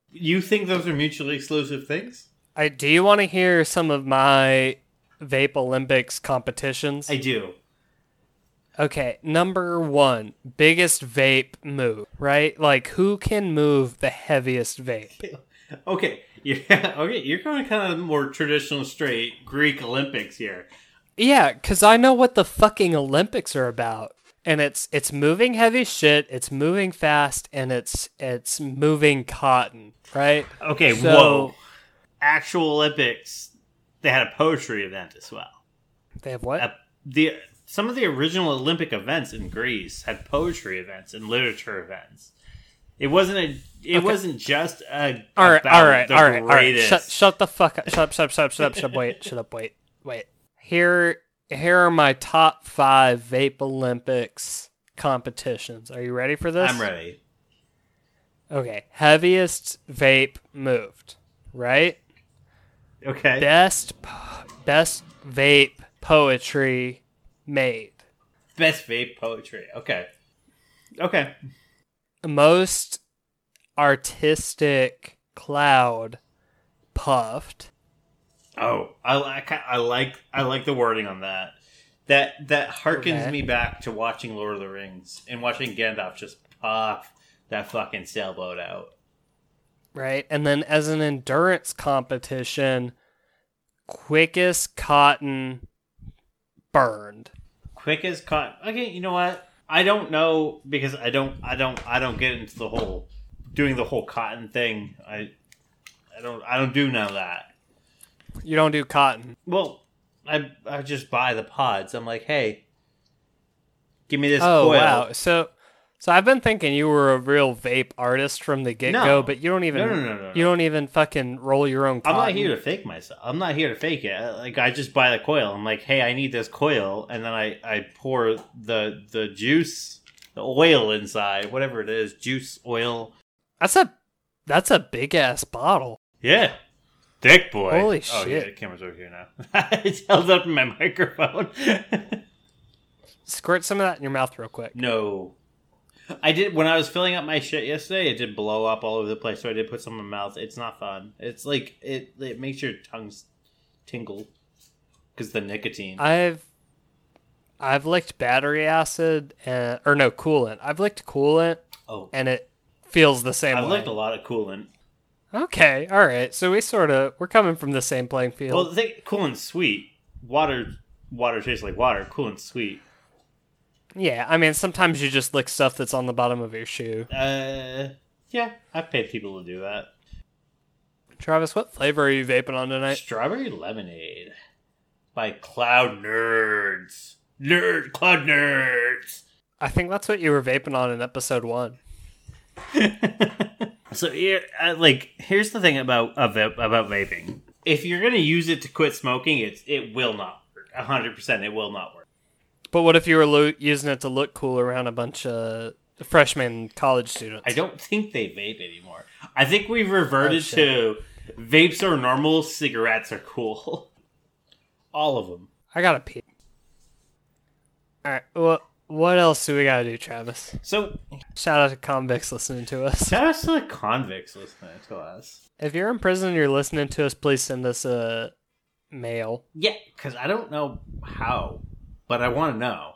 You think those are mutually exclusive things? I do you want to hear some of my vape Olympics competitions? I do. Okay, number one, biggest vape move, right? Like, who can move the heaviest vape? Okay, yeah, okay. You're going kind of more traditional, straight Greek Olympics here. Yeah, because I know what the fucking Olympics are about. And it's it's moving heavy shit, it's moving fast, and it's it's moving cotton, right? Okay, So- whoa. Actual Olympics, they had a poetry event as well. They have what? Uh, the some of the original Olympic events in Greece had poetry events and literature events. It wasn't a. It wasn't just a. All right. All right. All right. All right. Shut, shut the fuck up. Shut up, shut up, shut up, shut up, shut up. Wait, shut up, wait, wait. Here, here are my top five vape Olympics competitions. Are you ready for this? I'm ready. Okay, heaviest vape moved, right? Okay. Best, best vape poetry made. Best vape poetry. Okay. Okay. Most artistic cloud puffed. Oh, I like. I like. I like the wording on that. That that harkens Okay. me back to watching Lord of the Rings and watching Gandalf just puff that fucking sailboat out. right? And then as an endurance competition, quickest cotton burned. Quick as cotton. Okay, you know what? I don't know because I don't I don't I don't get into the whole doing the whole cotton thing. I I don't I don't do none of that. You don't do cotton. Well, I I just buy the pods. I'm like, hey, give me this Oh coil. wow! So, so I've been thinking you were a real vape artist from the get go, No. but you don't even No, no, no, no, you no. don't even fucking roll your own. I'm Cotton. not here to fake myself. I'm not here to fake it. Like I just buy the coil. I'm like, hey, I need this coil, and then I I pour the the juice, the oil inside, whatever it is, juice, oil. That's a that's a big ass bottle. Yeah. Thick boy. Holy Oh, shit. yeah, the camera's over here now. it's held up in my microphone. Squirt some of that in your mouth real quick. no. I did when I was filling up my shit yesterday. It did blow up all over the place, so I did put some in my mouth. It's not fun. It's like it. It makes your tongues tingle because the nicotine. I've I've licked battery acid and or no coolant. I've licked coolant oh, and it feels the same I've way. licked a lot of coolant. Okay, all right. So we sort of we're coming from the same playing field. Well, the thing, coolant's sweet. Water, water tastes like water. Coolant's sweet. Yeah, I mean sometimes you just lick stuff that's on the bottom of your shoe. Uh, yeah, I've paid people to do that. Travis, what flavor are you vaping on tonight? Strawberry Lemonade by Cloud Nurdz. Nerd, Cloud Nurdz. I think that's what you were vaping on in episode one. so here, uh, like, here's the thing about uh, about vaping. If you're gonna use it to quit smoking, it's it will not work. hundred percent, it will not work. But what if you were lo- using it to look cool around a bunch of freshman college students? I don't think they vape anymore. I think we've reverted Oh, to vapes are normal, cigarettes are cool. All of them. I gotta pee. All right. Well, what else do we gotta do, Travis? So, Shout out to convicts listening to us. shout out to the convicts listening to us. If you're in prison and you're listening to us, please send us a mail. Yeah, because I don't know how, but I want to know.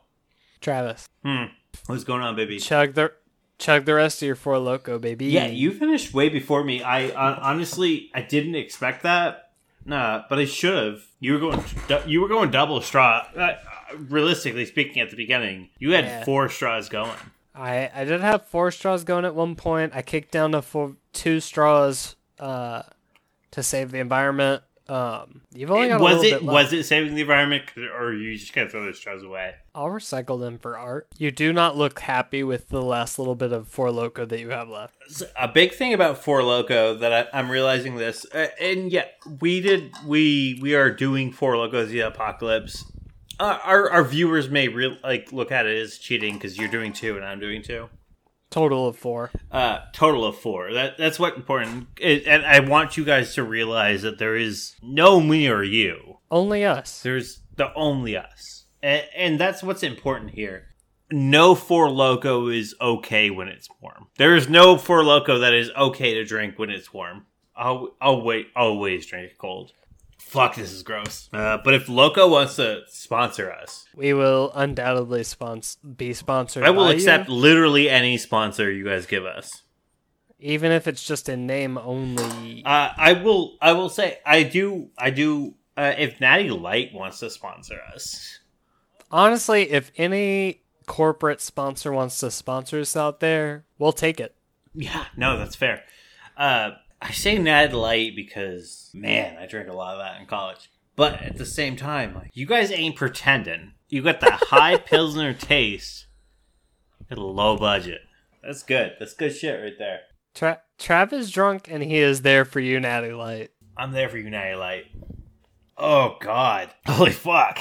Travis, Hmm. What's going on, baby? chug the chug the rest of your four loco, baby. Yeah, you finished way before me. I uh, honestly, I didn't expect that. Nah, but I should have. You were going, you were going double straw. Uh, realistically speaking, at the beginning, you had Yeah. four straws going. I I did have four straws going at one point. I kicked down to four, two straws uh, to save the environment. Um, you've only got a was little it bit left. was it saving the environment, or you just gonna throw those straws away? I'll recycle them for art. You do not look happy with the last little bit of four loco that you have left. a big thing about Four Loco that I, I'm realizing this, uh, and yeah, we did we we are doing Four Locos the Apocalypse. Uh, our our viewers may real like look at it as cheating because you're doing two and I'm doing two. Total of four. Uh, total of four. That that's what important. It, and I want you guys to realize that there is no me or you. Only us. There's the only us, and, and that's what's important here. No Four Loco is okay when it's warm. There is no Four Loco that is okay to drink when it's warm. I'll, I'll wait. Always drink it cold. Fuck, this is gross. Uh, but if Loco wants to sponsor us, We will undoubtedly spons- be sponsored. I will by you, accept literally any sponsor you guys give us. even if it's just in name only. Uh, I will. I will say I do. I do. Uh, if Natty Light wants to sponsor us, Honestly, if any corporate sponsor wants to sponsor us out there, we'll take it. yeah, no, that's fair. Uh, I say Natty Light because man, I drank a lot of that in college. But at the same time, like, you guys ain't pretending. You got the high pilsner taste at a low budget. That's good. That's good shit right there. Tra- Trav is drunk and he is there for you, Natty Light. I'm there for you, Natty Light. Oh God, holy fuck.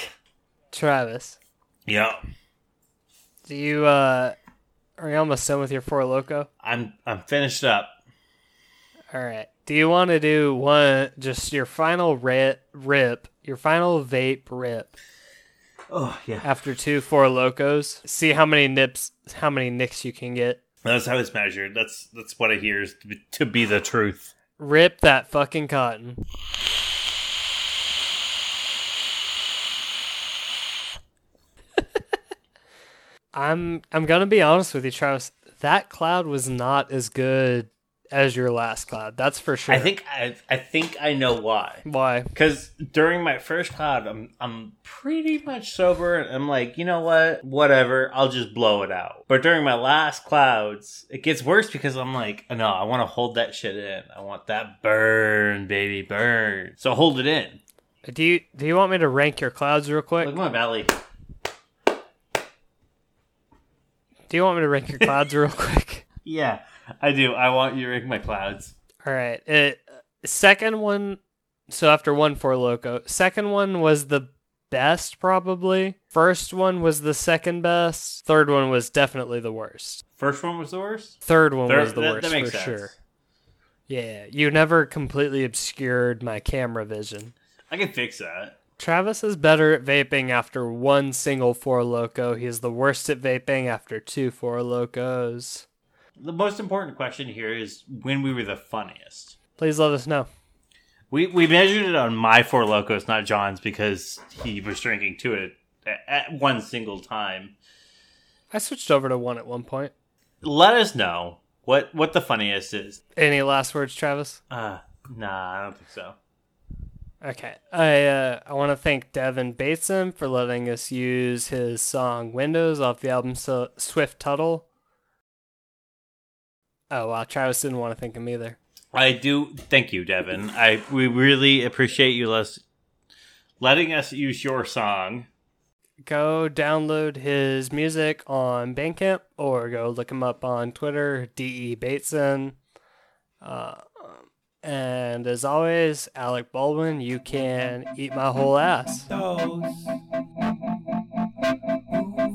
Travis, Yep. do you uh are you almost done with your four loco? I'm I'm finished up. All right. Do you want to do one just your final rip, rip, your final vape rip Oh yeah. after two four locos? See how many nips, how many nicks you can get. That's how it's measured. That's that's what I hear is to be, to be the truth. Rip that fucking cotton. I'm I'm gonna be honest with you, Travis. That cloud was not as good as your last cloud. That's for sure. I think I I think I know why. why. Because during my first cloud, I'm I'm pretty much sober, and I'm like, you know what, whatever, I'll just blow it out. But during my last clouds, it gets worse because I'm like, no, I want to hold that shit in. I want that burn, baby, burn. So hold it in. Do you do you want me to rank your clouds real quick? Look at my belly. Do you want me to rank your clouds real quick? Yeah, I do. I want you to rank my clouds. All right. It second one. So after one four loco, second one was the best probably. First one was the second best. Third one was definitely the worst. First one was the worst. Third one Third- was the that- worst that makes for sense. sure. Yeah, you never completely obscured my camera vision. I can fix that. Travis is better at vaping after one single four loco. He is the worst at vaping after two four locos. The most important question here is when we were the funniest. Please let us know. We we measured it on my four locos, not John's, because he was drinking two at, at one single time. I switched over to one at one point. Let us know what what the funniest is. Any last words, Travis? Uh nah, I don't think so. Okay. I uh, I want to thank Devin Bateson for letting us use his song Windows off the album so- Swift Tuttle. Oh, wow. Travis didn't want to thank him either. I do thank you, Devin. I we really appreciate you les- letting us use your song. Go download his music on Bandcamp or go look him up on Twitter, D.E. Bateson. Uh, and as always, Alec Baldwin, you can eat my whole ass. Those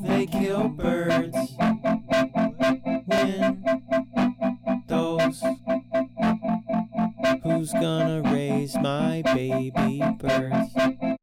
they kill birds. When who's gonna raise my baby birds?